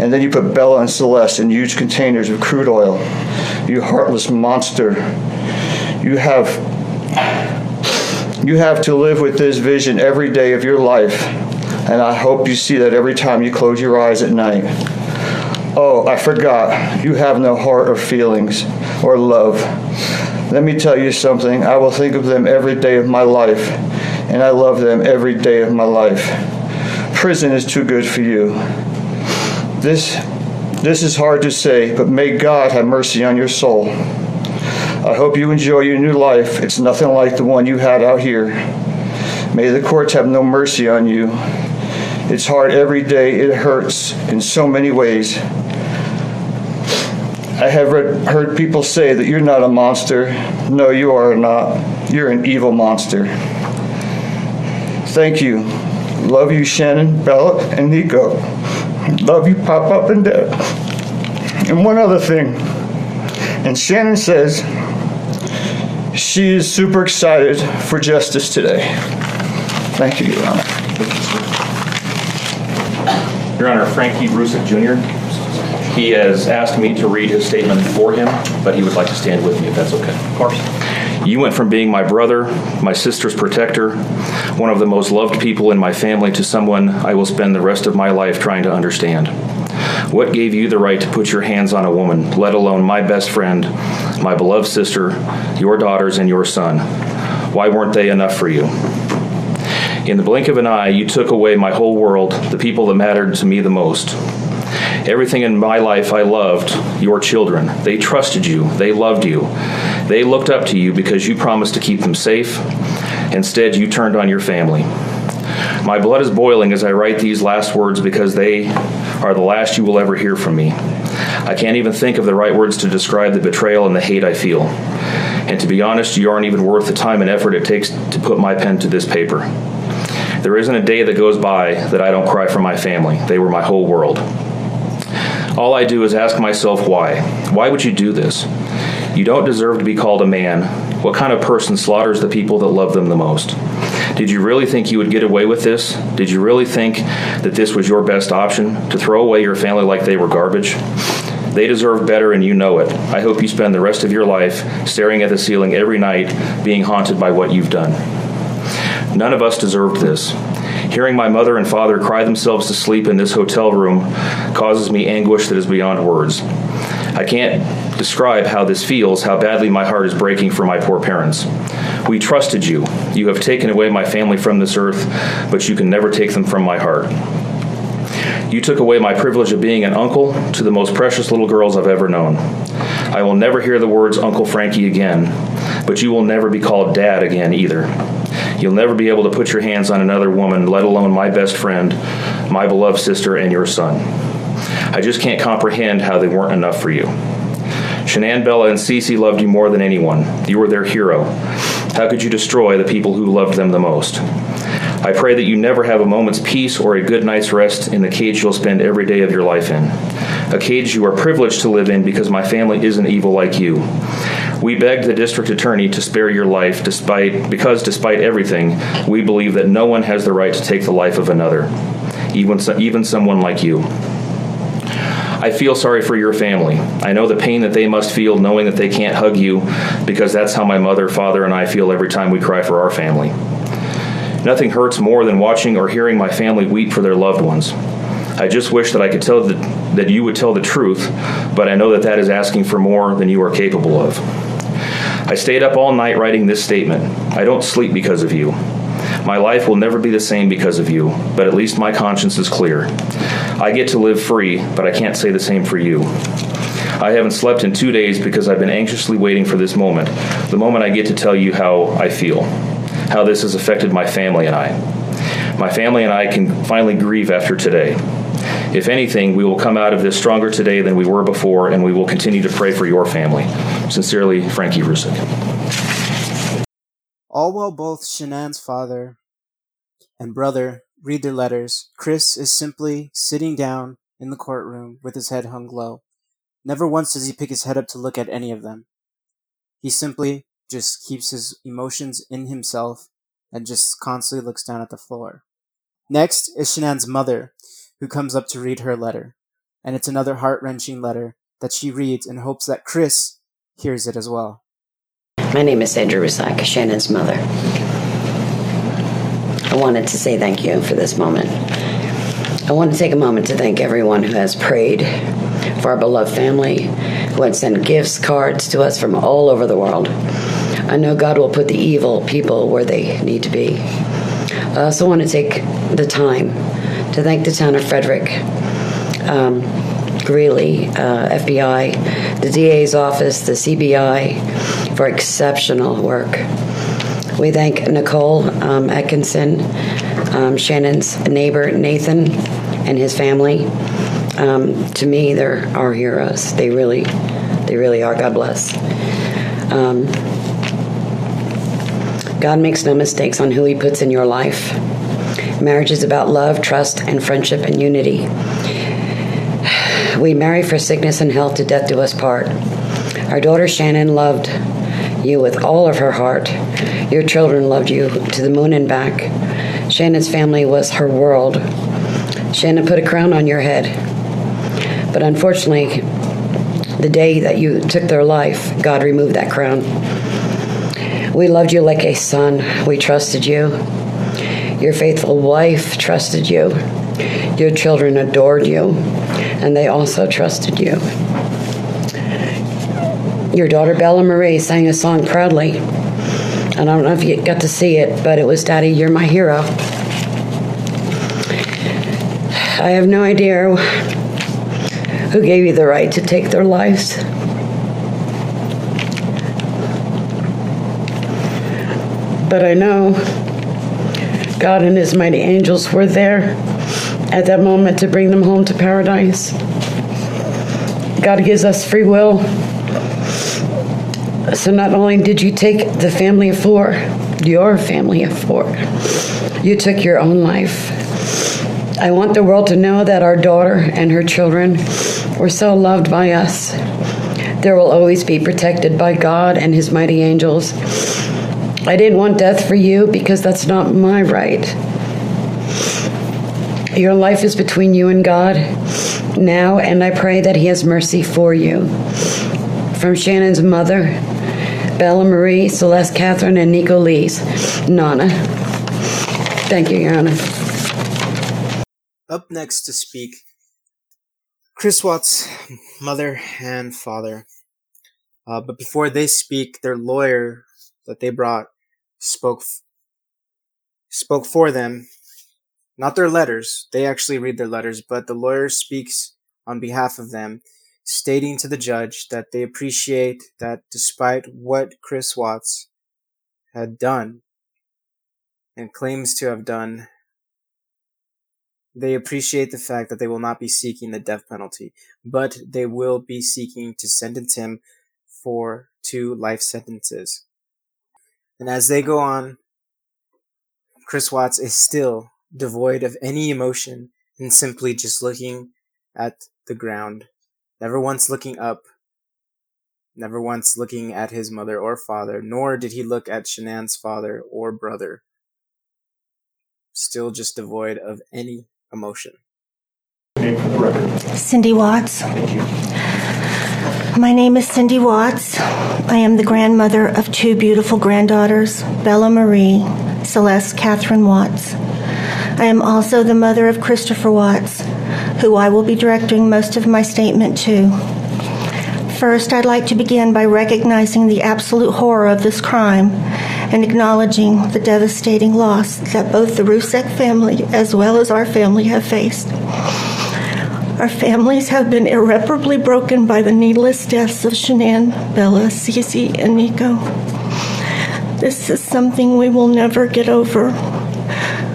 Speaker 19: and then you put Bella and Celeste in huge containers of crude oil. You heartless monster. You have you have to live with this vision every day of your life, and I hope you see that every time you close your eyes at night. Oh, I forgot. You have no heart or feelings or love. Let me tell you something. I will think of them every day of my life, and I love them every day of my life. Prison is too good for you. This this is hard to say, but may God have mercy on your soul. I hope you enjoy your new life. It's nothing like the one you had out here. May the courts have no mercy on you. It's hard every day. It hurts in so many ways. I have read, heard people say that you're not a monster. No, you are not. You're an evil monster. Thank you. Love you, Shannon, Bella, and Niko. Love you, Pop Up and Dad. And one other thing. And Shannon says she is super excited for justice today. Thank you, Your Honor.
Speaker 18: Your Honor, Frankie Rzucek Jr., he has asked me to read his statement for him, but he would like to stand with me if that's okay. Of course. You went from being my brother, my sister's protector, one of the most loved people in my family, to someone I will spend the rest of my life trying to understand. What gave you the right to put your hands on a woman, let alone my best friend, my beloved sister, your daughters, and your son? Why weren't they enough for you? In the blink of an eye, you took away my whole world, the people that mattered to me the most. Everything in my life I loved your children. They trusted you, they loved you. They looked up to you because you promised to keep them safe. Instead, you turned on your family. My blood is boiling as I write these last words because they are the last you will ever hear from me. I can't even think of the right words to describe the betrayal and the hate I feel. And to be honest, you aren't even worth the time and effort it takes to put my pen to this paper. There isn't a day that goes by that I don't cry for my family. They were my whole world. All I do is ask myself why. Why would you do this? You don't deserve to be called a man. What kind of person slaughters the people that love them the most? Did you really think you would get away with this? Did you really think that this was your best option? To throw away your family like they were garbage? They deserve better and you know it. I hope you spend the rest of your life staring at the ceiling every night, being haunted by what you've done. None of us deserved this. Hearing my mother and father cry themselves to sleep in this hotel room causes me anguish that is beyond words. I can't describe how this feels, how badly my heart is breaking for my poor parents. We trusted you. You have taken away my family from this earth, but you can never take them from my heart. You took away my privilege of being an uncle to the most precious little girls I've ever known. I will never hear the words Uncle Frankie again, but you will never be called Dad again either. You'll never be able to put your hands on another woman, let alone my best friend, my beloved sister, and your son. I just can't comprehend how they weren't enough for you. Shanann, Bella, and Cece loved you more than anyone. You were their hero. How could you destroy the people who loved them the most? I pray that you never have a moment's peace or a good night's rest in the cage you'll spend every day of your life in. A cage you are privileged to live in because my family isn't evil like you. We begged the district attorney to spare your life despite because despite everything, we believe that no one has the right to take the life of another, even even someone like you. I feel sorry for your family. I know the pain that they must feel knowing that they can't hug you because that's how my mother, father, and I feel every time we cry for our family. Nothing hurts more than watching or hearing my family weep for their loved ones. I just wish that I could tell the, that you would tell the truth, but I know that that is asking for more than you are capable of. I stayed up all night writing this statement. I don't sleep because of you. My life will never be the same because of you, but at least my conscience is clear. I get to live free, but I can't say the same for you. I haven't slept in two days because I've been anxiously waiting for this moment, the moment I get to tell you how I feel how this has affected my family and I. My family and I can finally grieve after today. If anything, we will come out of this stronger today than we were before, and we will continue to pray for your family. Sincerely, Frankie Rzucek.
Speaker 5: All while both Shanann's father and brother read their letters, Chris is simply sitting down in the courtroom with his head hung low. Never once does he pick his head up to look at any of them. He simply just keeps his emotions in himself and just constantly looks down at the floor. Next is Shanann's mother, who comes up to read her letter. And it's another heart wrenching letter that she reads in hopes that Chris hears it as well.
Speaker 20: My name is Sandra Rzucek, Shannon's mother. I wanted to say thank you for this moment. I want to take a moment to thank everyone who has prayed for our beloved family, who has sent gifts, cards to us from all over the world. I know God will put the evil people where they need to be. I also want to take the time to thank the town of Frederick, um, Greeley, uh, FBI, the DA's office, the CBI for exceptional work. We thank Nicole um, Atkinson, um, Shannon's neighbor Nathan, and his family. Um, to me, they're our heroes. They really, they really are. God bless. Um, God makes no mistakes on who He puts in your life. Marriage is about love, trust, and friendship and unity. We marry for sickness and health to death do us part. Our daughter Shannon loved you with all of her heart. Your children loved you to the moon and back. Shannon's family was her world. Shannon put a crown on your head. But unfortunately, the day that you took their life, God removed that crown. We loved you like a son. We trusted you. Your faithful wife trusted you. Your children adored you, and they also trusted you. Your daughter Bella Marie sang a song proudly. I don't know if you got to see it, but it was Daddy, You're My Hero. I have no idea who gave you the right to take their lives. But I know God and His mighty angels were there at that moment to bring them home to paradise. God gives us free will. So not only did you take the family of four, your family of four, you took your own life. I want the world to know that our daughter and her children were so loved by us. There will always be protected by God and His mighty angels. I didn't want death for you because that's not my right. Your life is between you and God now, and I pray that He has mercy for you. From Shannon's mother, Bella Marie, Celeste Catherine, and Niko Lee's, Nana. Thank you, Your Honor.
Speaker 5: Up next to speak, Chris Watts' mother and father. Uh, but before they speak, their lawyer that they brought spoke spoke for them not their letters they actually read their letters but the lawyer speaks on behalf of them stating to the judge that they appreciate that despite what Chris Watts had done and claims to have done they appreciate the fact that they will not be seeking the death penalty but they will be seeking to sentence him for two life sentences. And as they go on, Chris Watts is still devoid of any emotion and simply just looking at the ground, never once looking up, never once looking at his mother or father, nor did he look at Shanann's father or brother. Still just devoid of any emotion.
Speaker 21: Cindy Watts. My name is Cindy Watts. I am the grandmother of two beautiful granddaughters, Bella Marie, Celeste Catherine Watts. I am also the mother of Christopher Watts, who I will be directing most of my statement to. First, I'd like to begin by recognizing the absolute horror of this crime and acknowledging the devastating loss that both the Rzucek family as well as our family have faced. Our families have been irreparably broken by the needless deaths of Shanann, Bella, Cece, and Niko. This is something we will never get over.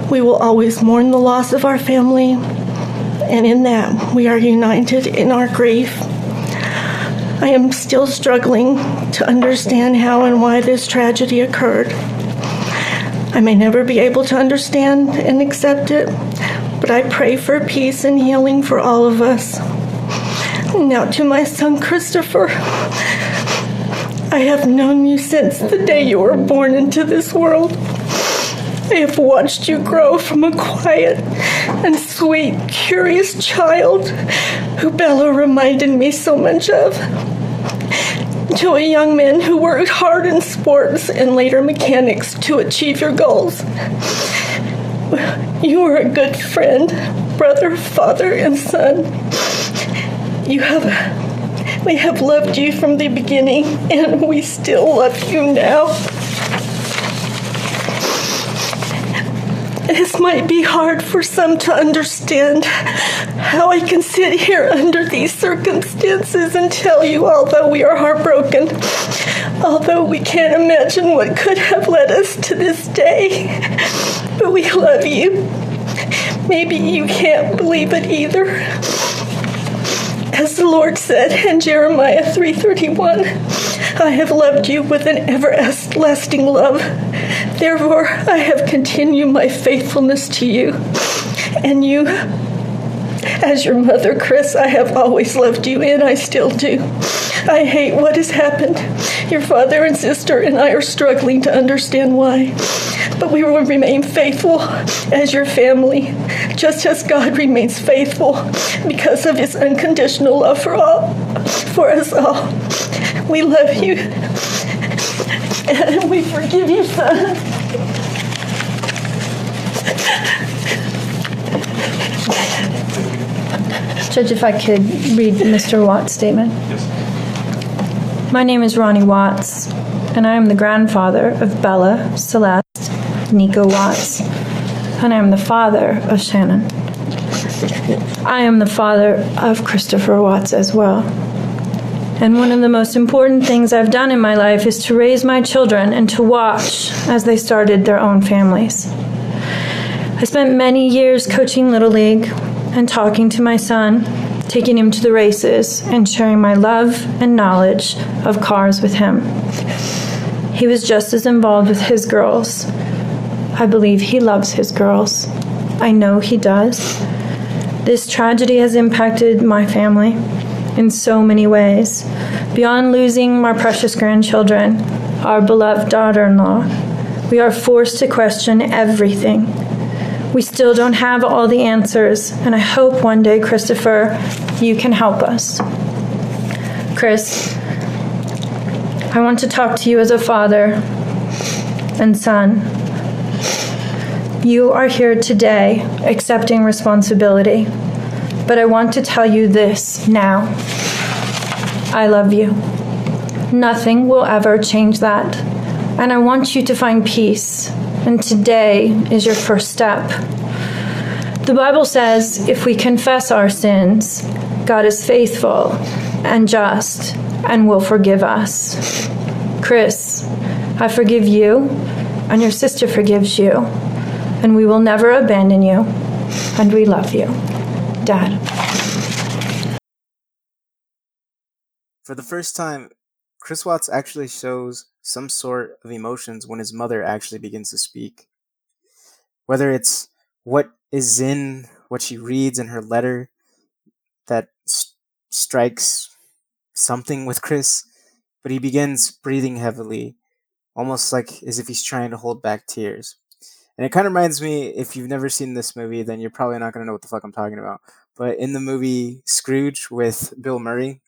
Speaker 21: We will always mourn the loss of our family, and in that, we are united in our grief. I am still struggling to understand how and why this tragedy occurred. I may never be able to understand and accept it, but I pray for peace and healing for all of us. Now, to my son Christopher, I have known you since the day you were born into this world. I have watched you grow from a quiet and sweet, curious child who Bella reminded me so much of, to a young man who worked hard in sports and later mechanics to achieve your goals. You are a good friend, brother, father, and son. You have we have loved you from the beginning and we still love you now. This might be hard for some to understand how I can sit here under these circumstances and tell you, although we are heartbroken, although we can't imagine what could have led us to this day, but we love you. Maybe you can't believe it either. As the Lord said in Jeremiah 3:31, I have loved you with an everlasting love. Therefore, I have continued my faithfulness to you. And you, as your mother, Chris, I have always loved you, and I still do. I hate what has happened. Your father and sister and I are struggling to understand why. But we will remain faithful as your family, just as God remains faithful because of his unconditional love for all for us all. We love you. And <laughs> we forgive you, son.
Speaker 22: Judge, if I could read Mr. Watts' statement. Yes. My name is Ronnie Watts, and I am the grandfather of Bella, Celeste, Niko Watts, and I am the father of Shannon. I am the father of Christopher Watts as well. And one of the most important things I've done in my life is to raise my children and to watch as they started their own families. I spent many years coaching Little League and talking to my son, taking him to the races, and sharing my love and knowledge of cars with him. He was just as involved with his girls. I believe he loves his girls. I know he does. This tragedy has impacted my family in so many ways. Beyond losing my precious grandchildren, our beloved daughter in law, we are forced to question everything. We still don't have all the answers, and I hope one day, Christopher, you can help us. Chris, I want to talk to you as a father and son. You are here today accepting responsibility, but I want to tell you this now. I love you. Nothing will ever change that. And I want you to find peace. And today is your first step. The Bible says if we confess our sins, God is faithful and just and will forgive us. Chris, I forgive you, and your sister forgives you, and we will never abandon you, and we love you. Dad.
Speaker 5: For the first time, Chris Watts actually shows some sort of emotions when his mother actually begins to speak. Whether it's what is in what she reads in her letter that st- strikes something with Chris, but he begins breathing heavily, almost like as if he's trying to hold back tears. And it kind of reminds me if you've never seen this movie, then you're probably not going to know what the fuck I'm talking about. But in the movie Scrooge with Bill Murray,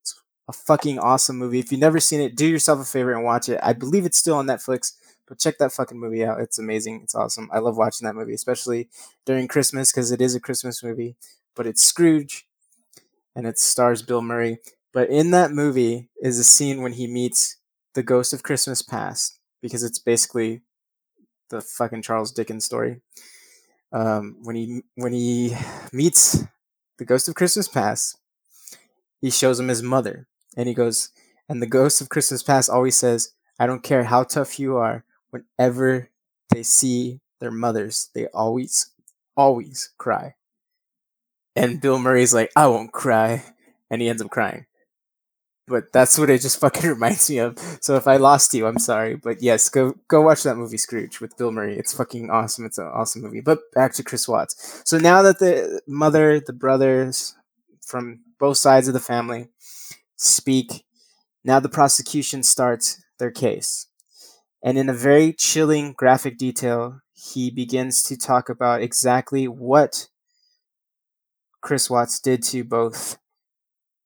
Speaker 5: it's a fucking awesome movie. If you've never seen it, do yourself a favor and watch it. I believe it's still on Netflix, but check that fucking movie out. It's amazing. It's awesome. I love watching that movie, especially during Christmas because it is a Christmas movie. But it's Scrooge and it stars Bill Murray. But in that movie is a scene when he meets the ghost of Christmas Past because it's basically the fucking Charles Dickens story. Um, when he when he meets the ghost of Christmas Past, he shows him his mother, and he goes, and the ghost of Christmas Past always says, "I don't care how tough you are. Whenever they see their mothers, they always, always cry." And Bill Murray's like, "I won't cry," and he ends up crying but that's what it just <laughs> fucking reminds me of. So if I lost you, I'm sorry. But yes, go go watch that movie Scrooge with Bill Murray. It's fucking awesome. It's an awesome movie. But back to Chris Watts. So now that the mother, the brothers from both sides of the family speak, now the prosecution starts their case. And in a very chilling graphic detail, he begins to talk about exactly what Chris Watts did to both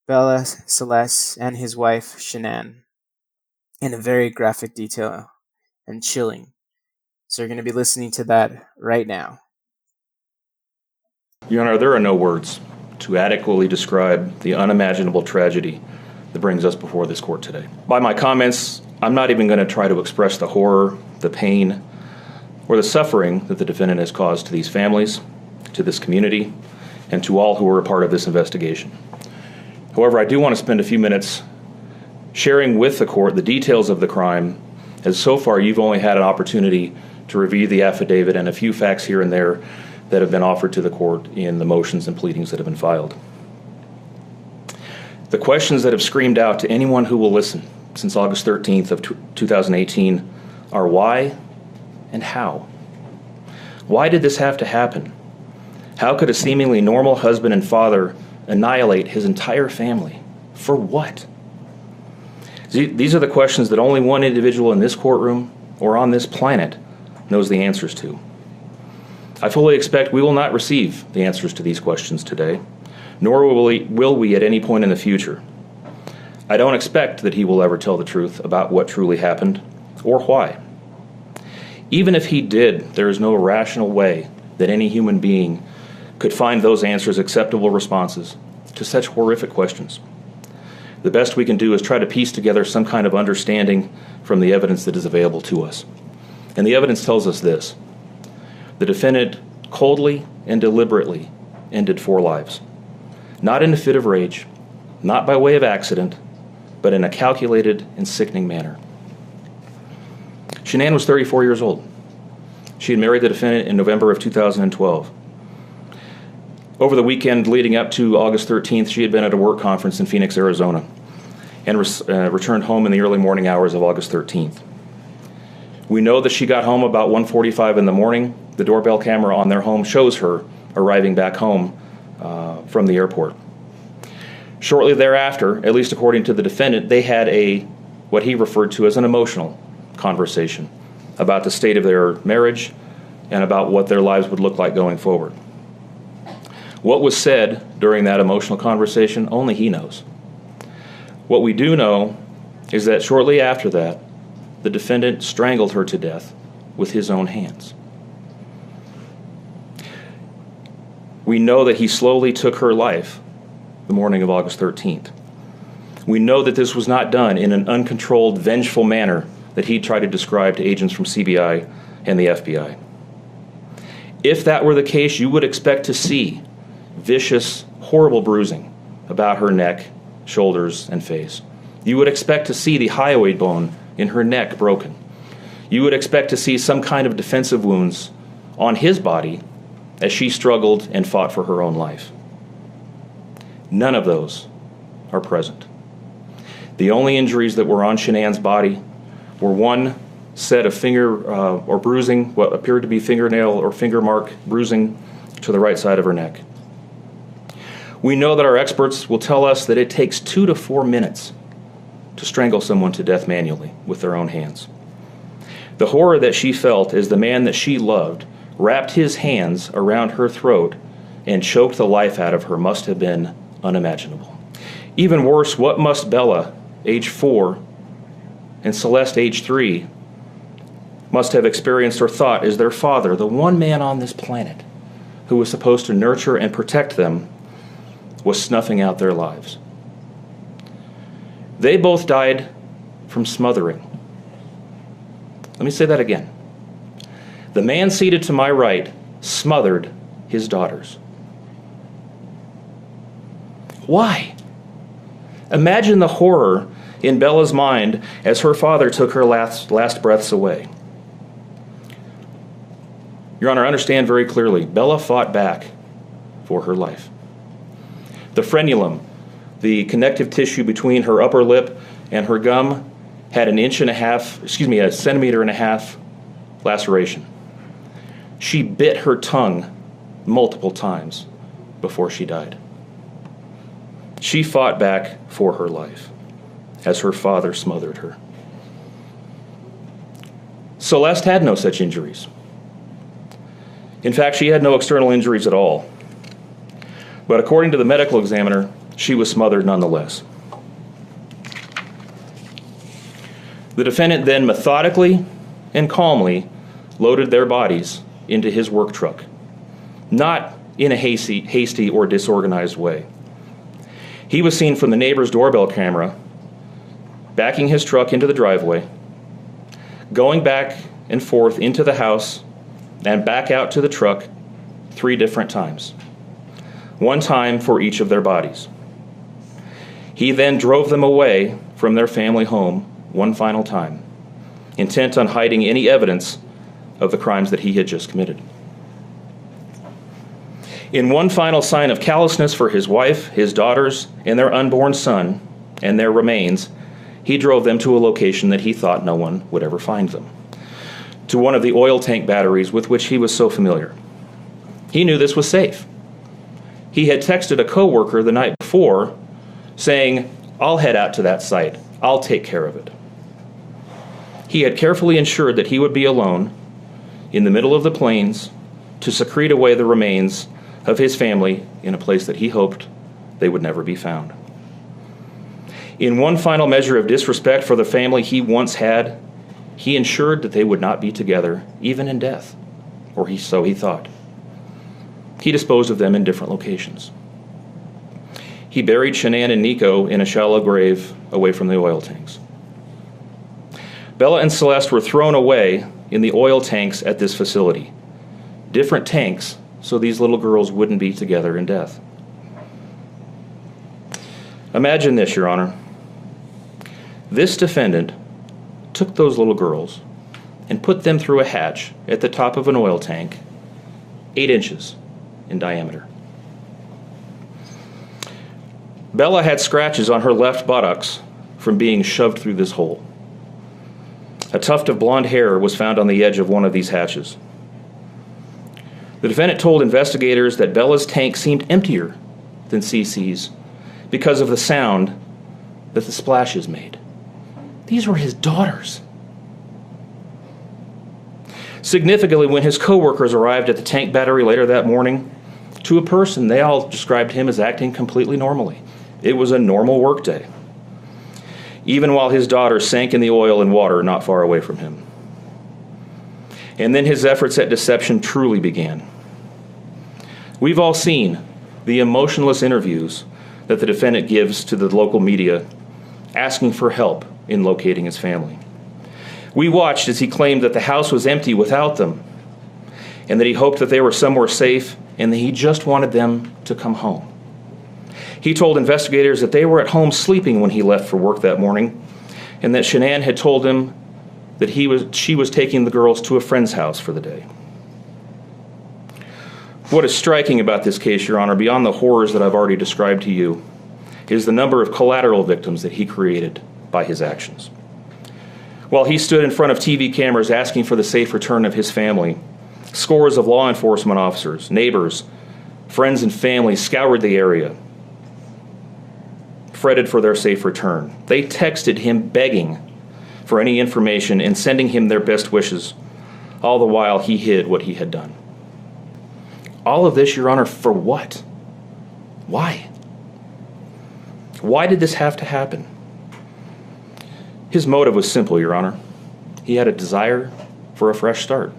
Speaker 5: Bella, Celeste, and his wife, Shanann, in a very graphic detail and chilling. So you're going to be listening to that right now.
Speaker 18: Your Honor, there are no words to adequately describe the unimaginable tragedy that brings us before this court today. By my comments, I'm not even going to try to express the horror, the pain, or the suffering that the defendant has caused to these families, to this community, and to all who were a part of this investigation. However, I do want to spend a few minutes sharing with the court the details of the crime, as so far you've only had an opportunity to review the affidavit and a few facts here and there that have been offered to the court in the motions and pleadings that have been filed. The questions that have screamed out to anyone who will listen since August 13th of 2018 are why and how? Why did this have to happen? How could a seemingly normal husband and father annihilate his entire family. For what? These are the questions that only one individual in this courtroom or on this planet knows the answers to. I fully expect we will not receive the answers to these questions today, nor will we, will we at any point in the future. I don't expect that he will ever tell the truth about what truly happened or why. Even if he did, there is no rational way that any human being could find those answers acceptable responses to such horrific questions. The best we can do is try to piece together some kind of understanding from the evidence that is available to us. And the evidence tells us this the defendant coldly and deliberately ended four lives. Not in a fit of rage, not by way of accident, but in a calculated and sickening manner. Shanann was 34 years old. She had married the defendant in November of 2012. Over the weekend leading up to August 13th, she had been at a work conference in Phoenix, Arizona, and res- uh, returned home in the early morning hours of August 13th. We know that she got home about 1:45 in the morning. The doorbell camera on their home shows her arriving back home uh, from the airport. Shortly thereafter, at least according to the defendant, they had a what he referred to as an emotional conversation about the state of their marriage and about what their lives would look like going forward. What was said during that emotional conversation, only he knows. What we do know is that shortly after that, the defendant strangled her to death with his own hands. We know that he slowly took her life the morning of August 13th. We know that this was not done in an uncontrolled, vengeful manner that he tried to describe to agents from CBI and the FBI. If that were the case, you would expect to see vicious, horrible bruising about her neck, shoulders, and face. You would expect to see the hyoid bone in her neck broken. You would expect to see some kind of defensive wounds on his body as she struggled and fought for her own life. None of those are present. The only injuries that were on Shanann's body were one set of finger uh, or bruising, what appeared to be fingernail or finger mark bruising to the right side of her neck. We know that our experts will tell us that it takes two to four minutes to strangle someone to death manually with their own hands. The horror that she felt as the man that she loved wrapped his hands around her throat and choked the life out of her must have been unimaginable. Even worse, what must Bella, age four, and Celeste, age three, must have experienced or thought as their father, the one man on this planet who was supposed to nurture and protect them, was snuffing out their lives. They both died from smothering. Let me say that again. The man seated to my right smothered his daughters. Why? Imagine the horror in Bella's mind as her father took her last, last breaths away. Your Honor, understand very clearly Bella fought back for her life. The frenulum, the connective tissue between her upper lip and her gum, had an inch and a half, excuse me, a centimeter and a half laceration. She bit her tongue multiple times before she died. She fought back for her life as her father smothered her. Celeste had no such injuries. In fact, she had no external injuries at all. But according to the medical examiner, she was smothered nonetheless. The defendant then methodically and calmly loaded their bodies into his work truck, not in a hasty, hasty or disorganized way. He was seen from the neighbor's doorbell camera backing his truck into the driveway, going back and forth into the house and back out to the truck three different times, one time for each of their bodies. He then drove them away from their family home one final time, intent on hiding any evidence of the crimes that he had just committed. In one final sign of callousness for his wife, his daughters, and their unborn son, and their remains, he drove them to a location that he thought no one would ever find them to one of the oil tank batteries with which he was so familiar. He knew this was safe. He had texted a coworker the night before saying, I'll head out to that site. I'll take care of it. He had carefully ensured that he would be alone in the middle of the plains to secrete away the remains of his family in a place that he hoped they would never be found. In one final measure of disrespect for the family he once had, he ensured that they would not be together, even in death, or he, so he thought. He disposed of them in different locations. He buried Shanann and Nico in a shallow grave away from the oil tanks. Bella and Celeste were thrown away in the oil tanks at this facility. Different tanks so these little girls wouldn't be together in death. Imagine this, Your Honor. This defendant took those little girls and put them through a hatch at the top of an oil tank, eight inches in diameter. Bella had scratches on her left buttocks from being shoved through this hole. A tuft of blonde hair was found on the edge of one of these hatches. The defendant told investigators that Bella's tank seemed emptier than CC's because of the sound that the splashes made. These were his daughters. Significantly, when his coworkers arrived at the tank battery later that morning, to a person, they all described him as acting completely normally. It was a normal workday, even while his daughter sank in the oil and water not far away from him. And then his efforts at deception truly began. We've all seen the emotionless interviews that the defendant gives to the local media asking for help in locating his family. We watched as he claimed that the house was empty without them and that he hoped that they were somewhere safe and that he just wanted them to come home. He told investigators that they were at home sleeping when he left for work that morning and that Shanann had told him that he was, she was taking the girls to a friend's house for the day. What is striking about this case, Your Honor, beyond the horrors that I've already described to you, is the number of collateral victims that he created by his actions. While he stood in front of TV cameras asking for the safe return of his family, scores of law enforcement officers, neighbors, friends, and family scoured the area, fretted for their safe return. They texted him begging for any information and sending him their best wishes, all the while he hid what he had done. All of this, Your Honor, for what? Why? Why did this have to happen? His motive was simple, Your Honor. He had a desire for a fresh start,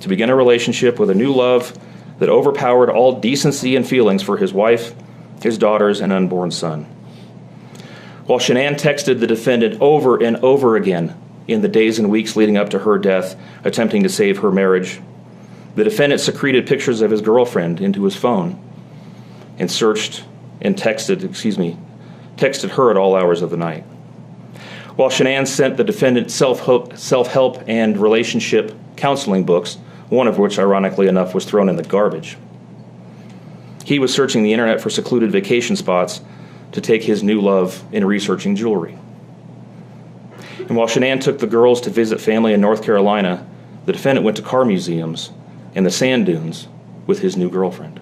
Speaker 18: to begin a relationship with a new love that overpowered all decency and feelings for his wife, his daughters, and unborn son. While Shanann texted the defendant over and over again in the days and weeks leading up to her death, attempting to save her marriage, the defendant secreted pictures of his girlfriend into his phone and searched and texted, excuse me, texted her at all hours of the night. While Shanann sent the defendant self-help, self-help and relationship counseling books, one of which, ironically enough, was thrown in the garbage. He was searching the internet for secluded vacation spots to take his new love in researching jewelry. And while Shanann took the girls to visit family in North Carolina, the defendant went to car museums and the sand dunes with his new girlfriend.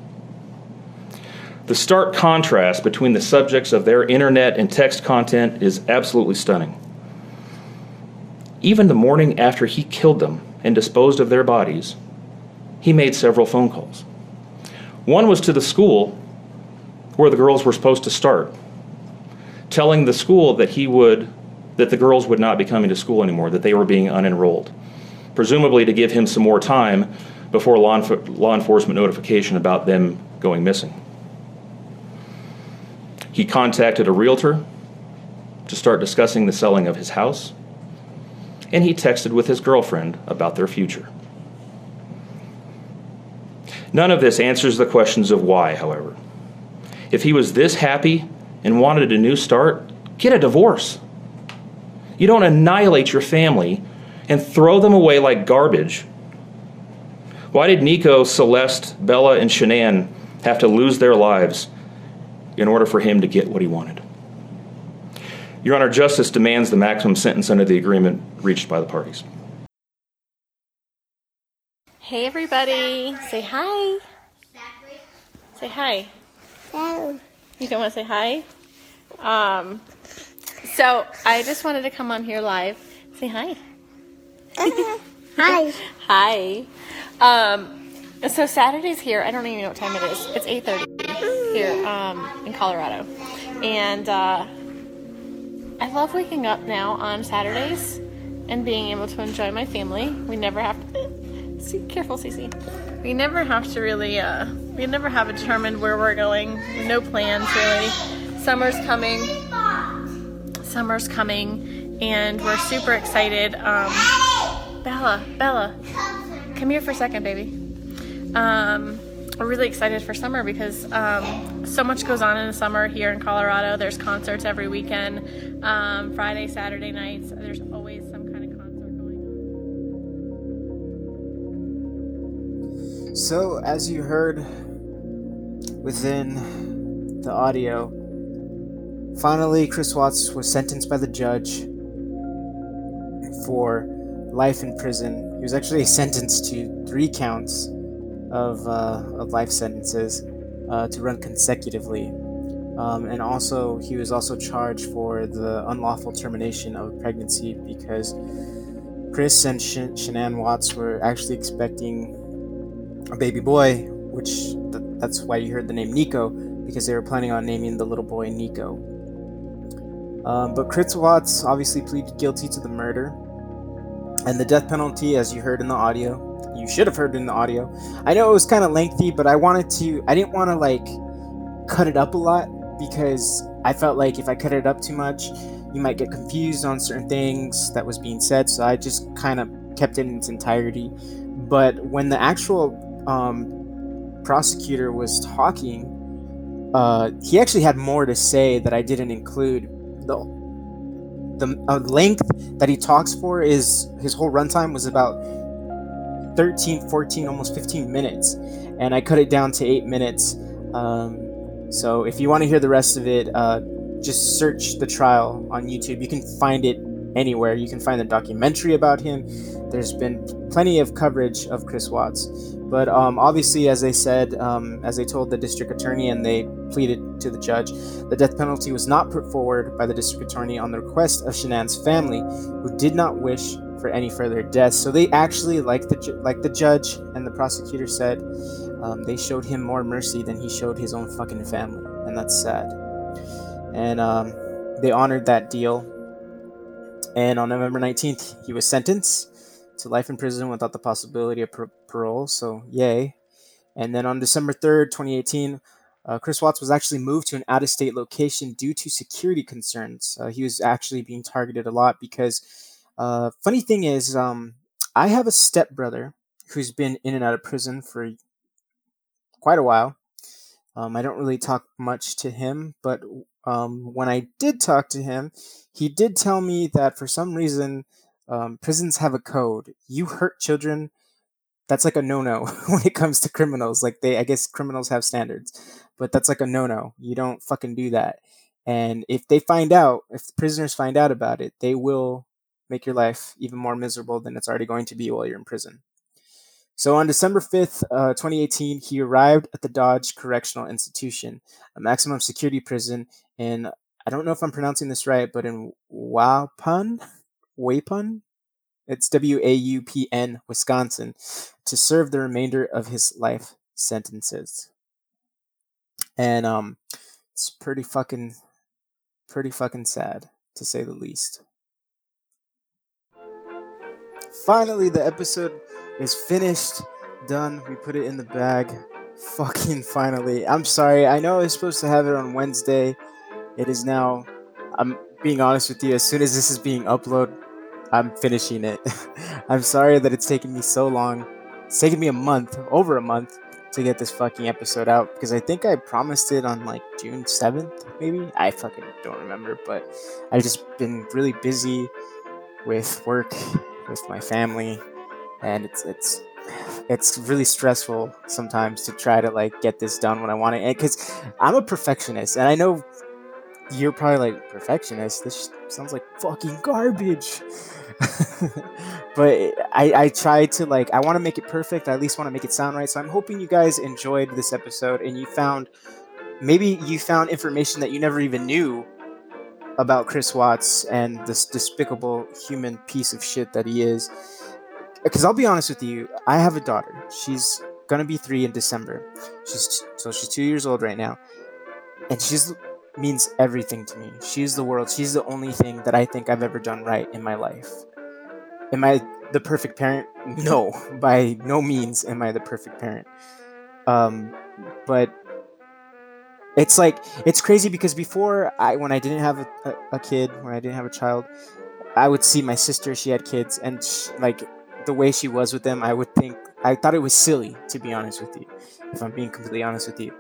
Speaker 18: The stark contrast between the subjects of their internet and text content is absolutely stunning. Even the morning after he killed them and disposed of their bodies, he made several phone calls. One was to the school where the girls were supposed to start, telling the school that he would that the girls would not be coming to school anymore, that they were being unenrolled, presumably to give him some more time before law, enf- law enforcement notification about them going missing. He contacted a realtor to start discussing the selling of his house, and he texted with his girlfriend about their future. None of this answers the questions of why, however. If he was this happy and wanted a new start, get a divorce. You don't annihilate your family and throw them away like garbage. Why did Nico, Celeste, Bella, and Shanann have to lose their lives in order for him to get what he wanted? Your Honor, justice demands the maximum sentence under the agreement reached by the parties.
Speaker 23: Hey everybody, say hi. Say hi. You don't want to say hi? Um, so I just wanted to come on here live. Say hi. hi. <laughs> Hi. Um, so Saturday's here. I don't even know what time it is. It's 8:30 here um, in Colorado, and uh, I love waking up now on Saturdays and being able to enjoy my family. We never have to. <laughs> See, careful, Cece. We never have to really. Uh, we never have determined where we're going. No plans really. Summer's coming. Summer's coming, and we're super excited. Um, Bella, Bella, come here for a second, baby. Um, we're really excited for summer because um, so much goes on in the summer here in Colorado. There's concerts every weekend, um, Friday, Saturday nights. There's always some kind of concert going on.
Speaker 5: So, as you heard within the audio, finally Chris Watts was sentenced by the judge for life in prison. He was actually sentenced to three counts of, uh, of life sentences uh, to run consecutively. Um, and also, he was also charged for the unlawful termination of pregnancy because Chris and Sh- Shanann Watts were actually expecting a baby boy, which th- that's why you heard the name Nico, because they were planning on naming the little boy Nico. Um, but Chris Watts obviously pleaded guilty to the murder and the death penalty, as you heard in the audio. Should have heard in the audio. I know it was kind of lengthy, but I wanted to. I didn't want to like cut it up a lot because I felt like if I cut it up too much, you might get confused on certain things that was being said. So I just kind of kept it in its entirety. But when the actual um, prosecutor was talking, uh, he actually had more to say that I didn't include. The the uh, length that he talks for is his whole runtime was about 13 14 almost 15 minutes and i cut it down to eight minutes. Um, so if you want to hear the rest of it uh, just search the trial on youtube. You can find it anywhere. You can find the documentary about him. There's been plenty of coverage of chris watts. But um, obviously as they said um, as they told the district attorney and they pleaded to the judge the death penalty was not put forward by the district attorney on the request of shanann's family who did not wish for any further deaths. So they actually, like the ju- like the judge and the prosecutor said, um, they showed him more mercy than he showed his own fucking family, and that's sad. And um, they honored that deal. And on November nineteenth, he was sentenced to life in prison without the possibility of par- parole. So yay! And then on December third, twenty eighteen. Uh, Chris Watts was actually moved to an out of state location due to security concerns. Uh, he was actually being targeted a lot because uh, funny thing is, um, I have a stepbrother who's been in and out of prison for quite a while. Um, I don't really talk much to him, but um, when I did talk to him, he did tell me that for some reason, um, prisons have a code. You hurt children, that's like a no-no <laughs> when it comes to criminals. Like they, I guess criminals have standards, but that's like a no-no. You don't fucking do that. And if they find out, if the prisoners find out about it, they will make your life even more miserable than it's already going to be while you're in prison. So on December 5th, uh, 2018, he arrived at the Dodge Correctional Institution, a maximum security prison in, I don't know if I'm pronouncing this right, but in Waupun? Wapun? It's W A U P N, Wisconsin, to serve the remainder of his life sentences. And um, it's pretty fucking, pretty fucking sad, to say the least. Finally, the episode is finished, done. We put it in the bag. <laughs> Fucking finally. I'm sorry. I know I was supposed to have it on Wednesday. It is now. I'm being honest with you. As soon as this is being uploaded, I'm finishing it. <laughs> I'm sorry that it's taken me so long. It's taken me a month, over a month, to get this fucking episode out because I think I promised it on like June 7th, maybe. I fucking don't remember, but I've just been really busy with work with my family and it's it's it's really stressful sometimes to try to like get this done when I want it because I'm a perfectionist and I know you're probably like perfectionist this sounds like fucking garbage. <laughs> But I, I try to like I want to make it perfect I at least want to make it sound right so I'm hoping you guys enjoyed this episode and you found maybe you found information that you never even knew about Chris Watts and this despicable human piece of shit that he is. Because I'll be honest with you, I have a daughter. She's gonna be three in December. She's so she's two years old right now, and she's means everything to me. She's the world. She's the only thing that I think I've ever done right in my life. Am I the perfect parent? No, <laughs> by no means am I the perfect parent. Um, but it's like it's crazy because before I when I didn't have a, a, kid when I didn't have a child I would see my sister she had kids and she, like the way she was with them I would think I thought it was silly, to be honest with you, if I'm being completely honest with you.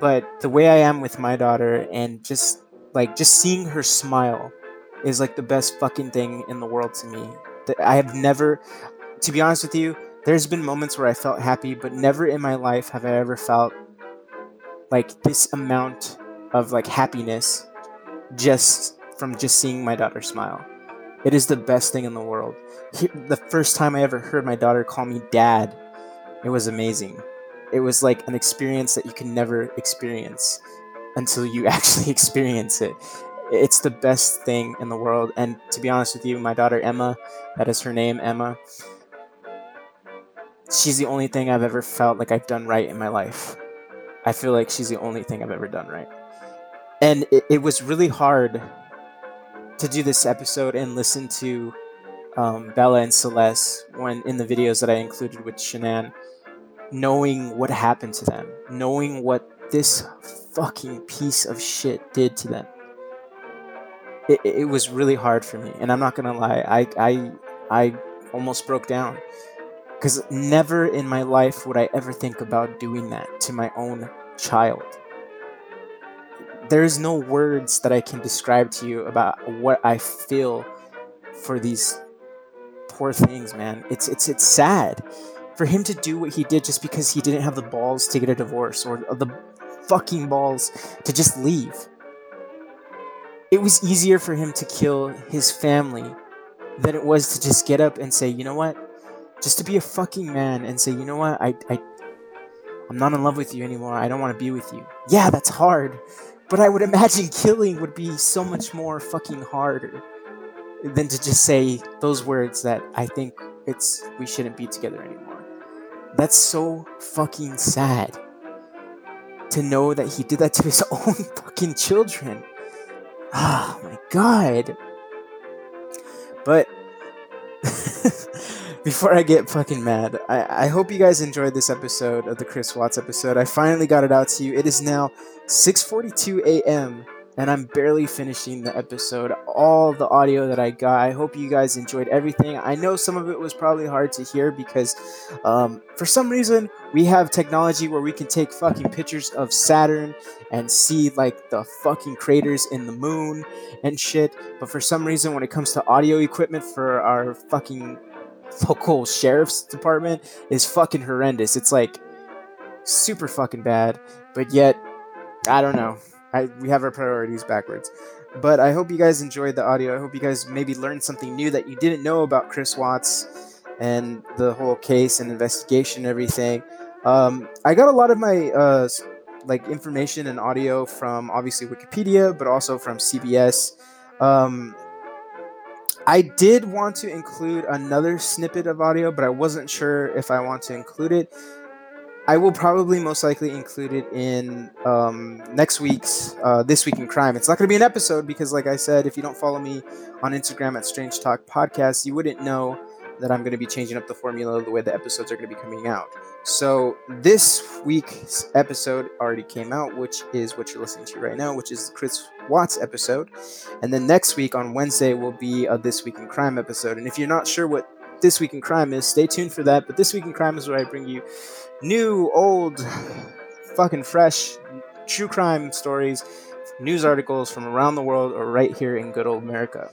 Speaker 5: But the way I am with my daughter and just like just seeing her smile is like the best fucking thing in the world to me. That I have never, to be honest with you, there's been moments where I felt happy, but never in my life have I ever felt like this amount of like happiness just from just seeing my daughter smile. It is the best thing in the world. He- The first time I ever heard my daughter call me dad, it was amazing. It was like an experience that you can never experience until you <laughs> actually experience it. It's the best thing in the world. And to be honest with you, my daughter Emma, that is her name, Emma, she's the only thing I've ever felt like I've done right in my life. I feel like she's the only thing I've ever done right. And it, it was really hard to do this episode and listen to um, Bella and Celeste when in the videos that I included with Shanann, knowing what happened to them, knowing what this fucking piece of shit did to them. It, it was really hard for me, and I'm not gonna lie, I I I almost broke down because never in my life would I ever think about doing that to my own child. There's no words that I can describe to you about what I feel for these poor things, man. It's it's it's sad for him to do what he did just because he didn't have the balls to get a divorce or the fucking balls to just leave. It was easier for him to kill his family than it was to just get up and say, "You know what? Just to be a fucking man and say, "You know what? I I I'm not in love with you anymore. I don't want to be with you." Yeah, that's hard. But I would imagine <laughs> killing would be so much more fucking harder than to just say those words that I think it's we shouldn't be together anymore. That's so fucking sad to know that he did that to his <laughs> own fucking children. Oh my god. But <laughs> before I get fucking mad, I, I hope you guys enjoyed this episode of the Chris Watts episode. I finally got it out to you. It is now 6:42 a.m. and I'm barely finishing the episode. All the audio that I got. I hope you guys enjoyed everything. I know some of it was probably hard to hear because um, for some reason we have technology where we can take fucking pictures of Saturn and see like the fucking craters in the moon and shit. But for some reason, when it comes to audio equipment for our fucking local sheriff's department, is fucking horrendous. It's like super fucking bad. But yet, I don't know. I, we have our priorities backwards. But I hope you guys enjoyed the audio. I hope you guys maybe learned something new that you didn't know about Chris Watts and the whole case and investigation and everything. Um, I got a lot of my uh, like information and audio from obviously Wikipedia, but also from CBS. Um, I did want to include another snippet of audio, but I wasn't sure if I want to include it. I will probably most likely include it in um, next week's uh, This Week in Crime. It's not going to be an episode because, like I said, if you don't follow me on Instagram at Strange Talk Podcast, you wouldn't know that I'm going to be changing up the formula of the way the episodes are going to be coming out. So this week's episode already came out, which is what you're listening to right now, which is Chris Watts episode. And then next week on Wednesday will be a This Week in Crime episode. And if you're not sure what This Week in Crime is, stay tuned for that. But This Week in Crime is where I bring you new, old, fucking fresh true crime stories, news articles from around the world or right here in good old America.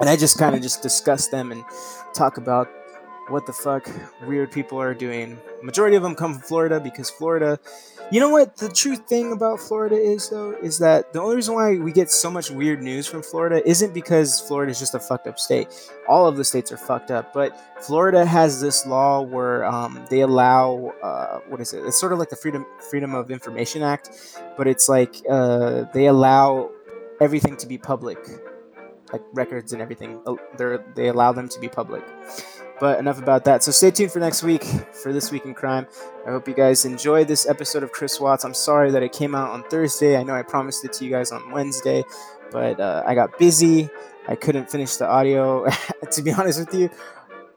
Speaker 5: And I just kind of just discuss them and talk about what the fuck weird people are doing. Majority of them come from Florida because Florida, you know what the true thing about Florida is though is that the only reason why we get so much weird news from Florida isn't because Florida is just a fucked up state. All of the states are fucked up, but Florida has this law where um, they allow uh, what is it? It's sort of like the Freedom Freedom of Information Act, but it's like uh, they allow everything to be public, like records and everything. They they allow them to be public. But enough about that. So stay tuned for next week for this week in crime. I hope you guys enjoyed this episode of Chris Watts. I'm sorry that it came out on Thursday. I know I promised it to you guys on Wednesday, but uh, I got busy. I couldn't finish the audio. <laughs> to be honest with you,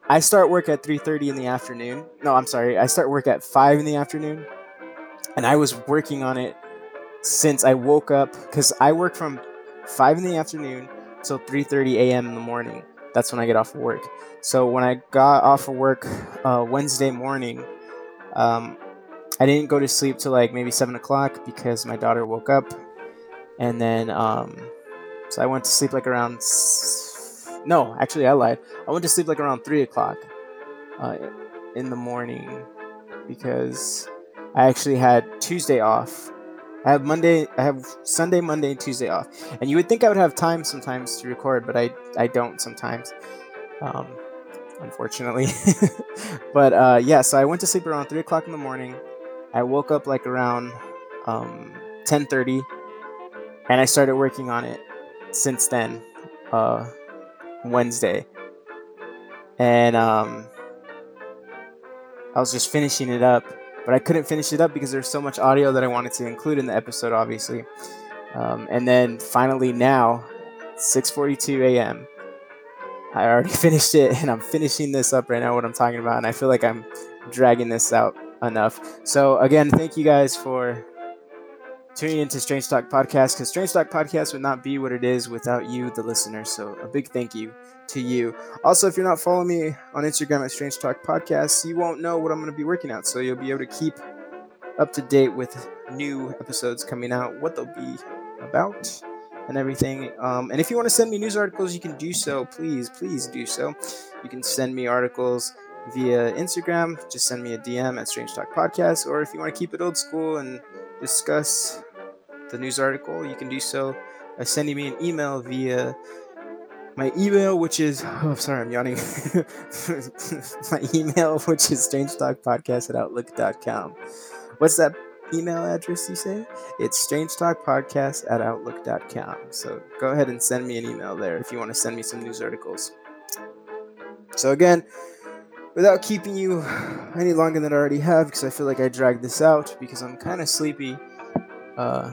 Speaker 5: I start work at 3:30 in the afternoon. No, I'm sorry. I start work at 5 in the afternoon. And I was working on it since I woke up cuz I work from 5 in the afternoon till 3:30 a.m. in the morning. that's when I get off of work. So when I got off of work uh, Wednesday morning, um, I didn't go to sleep till like maybe seven o'clock because my daughter woke up, and then um, so I went to sleep like around. s- No, actually, I lied. I went to sleep like around three o'clock uh, in the morning because I actually had Tuesday off. I have Monday, I have Sunday, Monday, and Tuesday off. And you would think I would have time sometimes to record, but I I don't sometimes. Um, unfortunately. <laughs> but uh, yeah, so I went to sleep around three o'clock in the morning. I woke up like around um, ten thirty, and I started working on it since then, uh, Wednesday. And um, I was just finishing it up, but I couldn't finish it up because there's so much audio that I wanted to include in the episode, obviously. Um, and then finally now, 6:42 a.m. I already <laughs> finished it, and I'm finishing this up right now. What I'm talking about, and I feel like I'm dragging this out enough. So again, thank you guys for tuning into Strange Talk Podcast because Strange Talk Podcast would not be what it is without you, the listener. So a big thank you to you. Also, if you're not following me on Instagram at Strange Talk Podcast, you won't know what I'm going to be working out. So you'll be able to keep up to date with new episodes coming out, what they'll be about, and everything. Um, and if you want to send me news articles, you can do so. Please, please do so. You can send me articles via Instagram. Just send me a DM at Strange Talk Podcast. Or if you want to keep it old school and discuss the news article, you can do so by sending me an email via my email, which is <laughs> oh, sorry, I'm yawning. <laughs> my email, which is strange talk podcast at outlook.com. What's that email address you say? It's strange talk podcast at outlook.com. So go ahead and send me an email there if you want to send me some news articles. So again, without keeping you any longer than I already have, because I feel like I dragged this out because I'm kind of sleepy. Uh,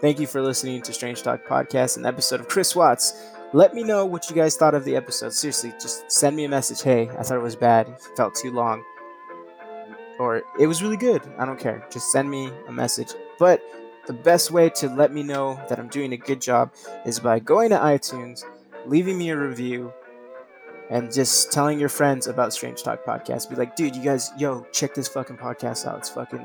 Speaker 5: thank you for listening to Strange Talk Podcast, an episode of Chris Watts. Let me know what you guys thought of the episode. Seriously, just send me a message. Hey, I thought it was bad. It felt too long. Or it was really good. I don't care. Just send me a message. But the best way to let me know that I'm doing a good job is by going to iTunes, leaving me a review, and just telling your friends about Strange Talk Podcast. Be like, dude, you guys, yo, check this fucking podcast out. It's fucking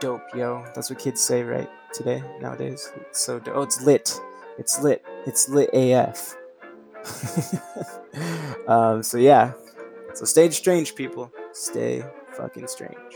Speaker 5: dope, yo. That's what kids say, right? Today, nowadays. It's so dope. Oh, it's lit. It's lit. It's lit AF. <laughs> um, so yeah. So stay strange, people. Stay fucking strange.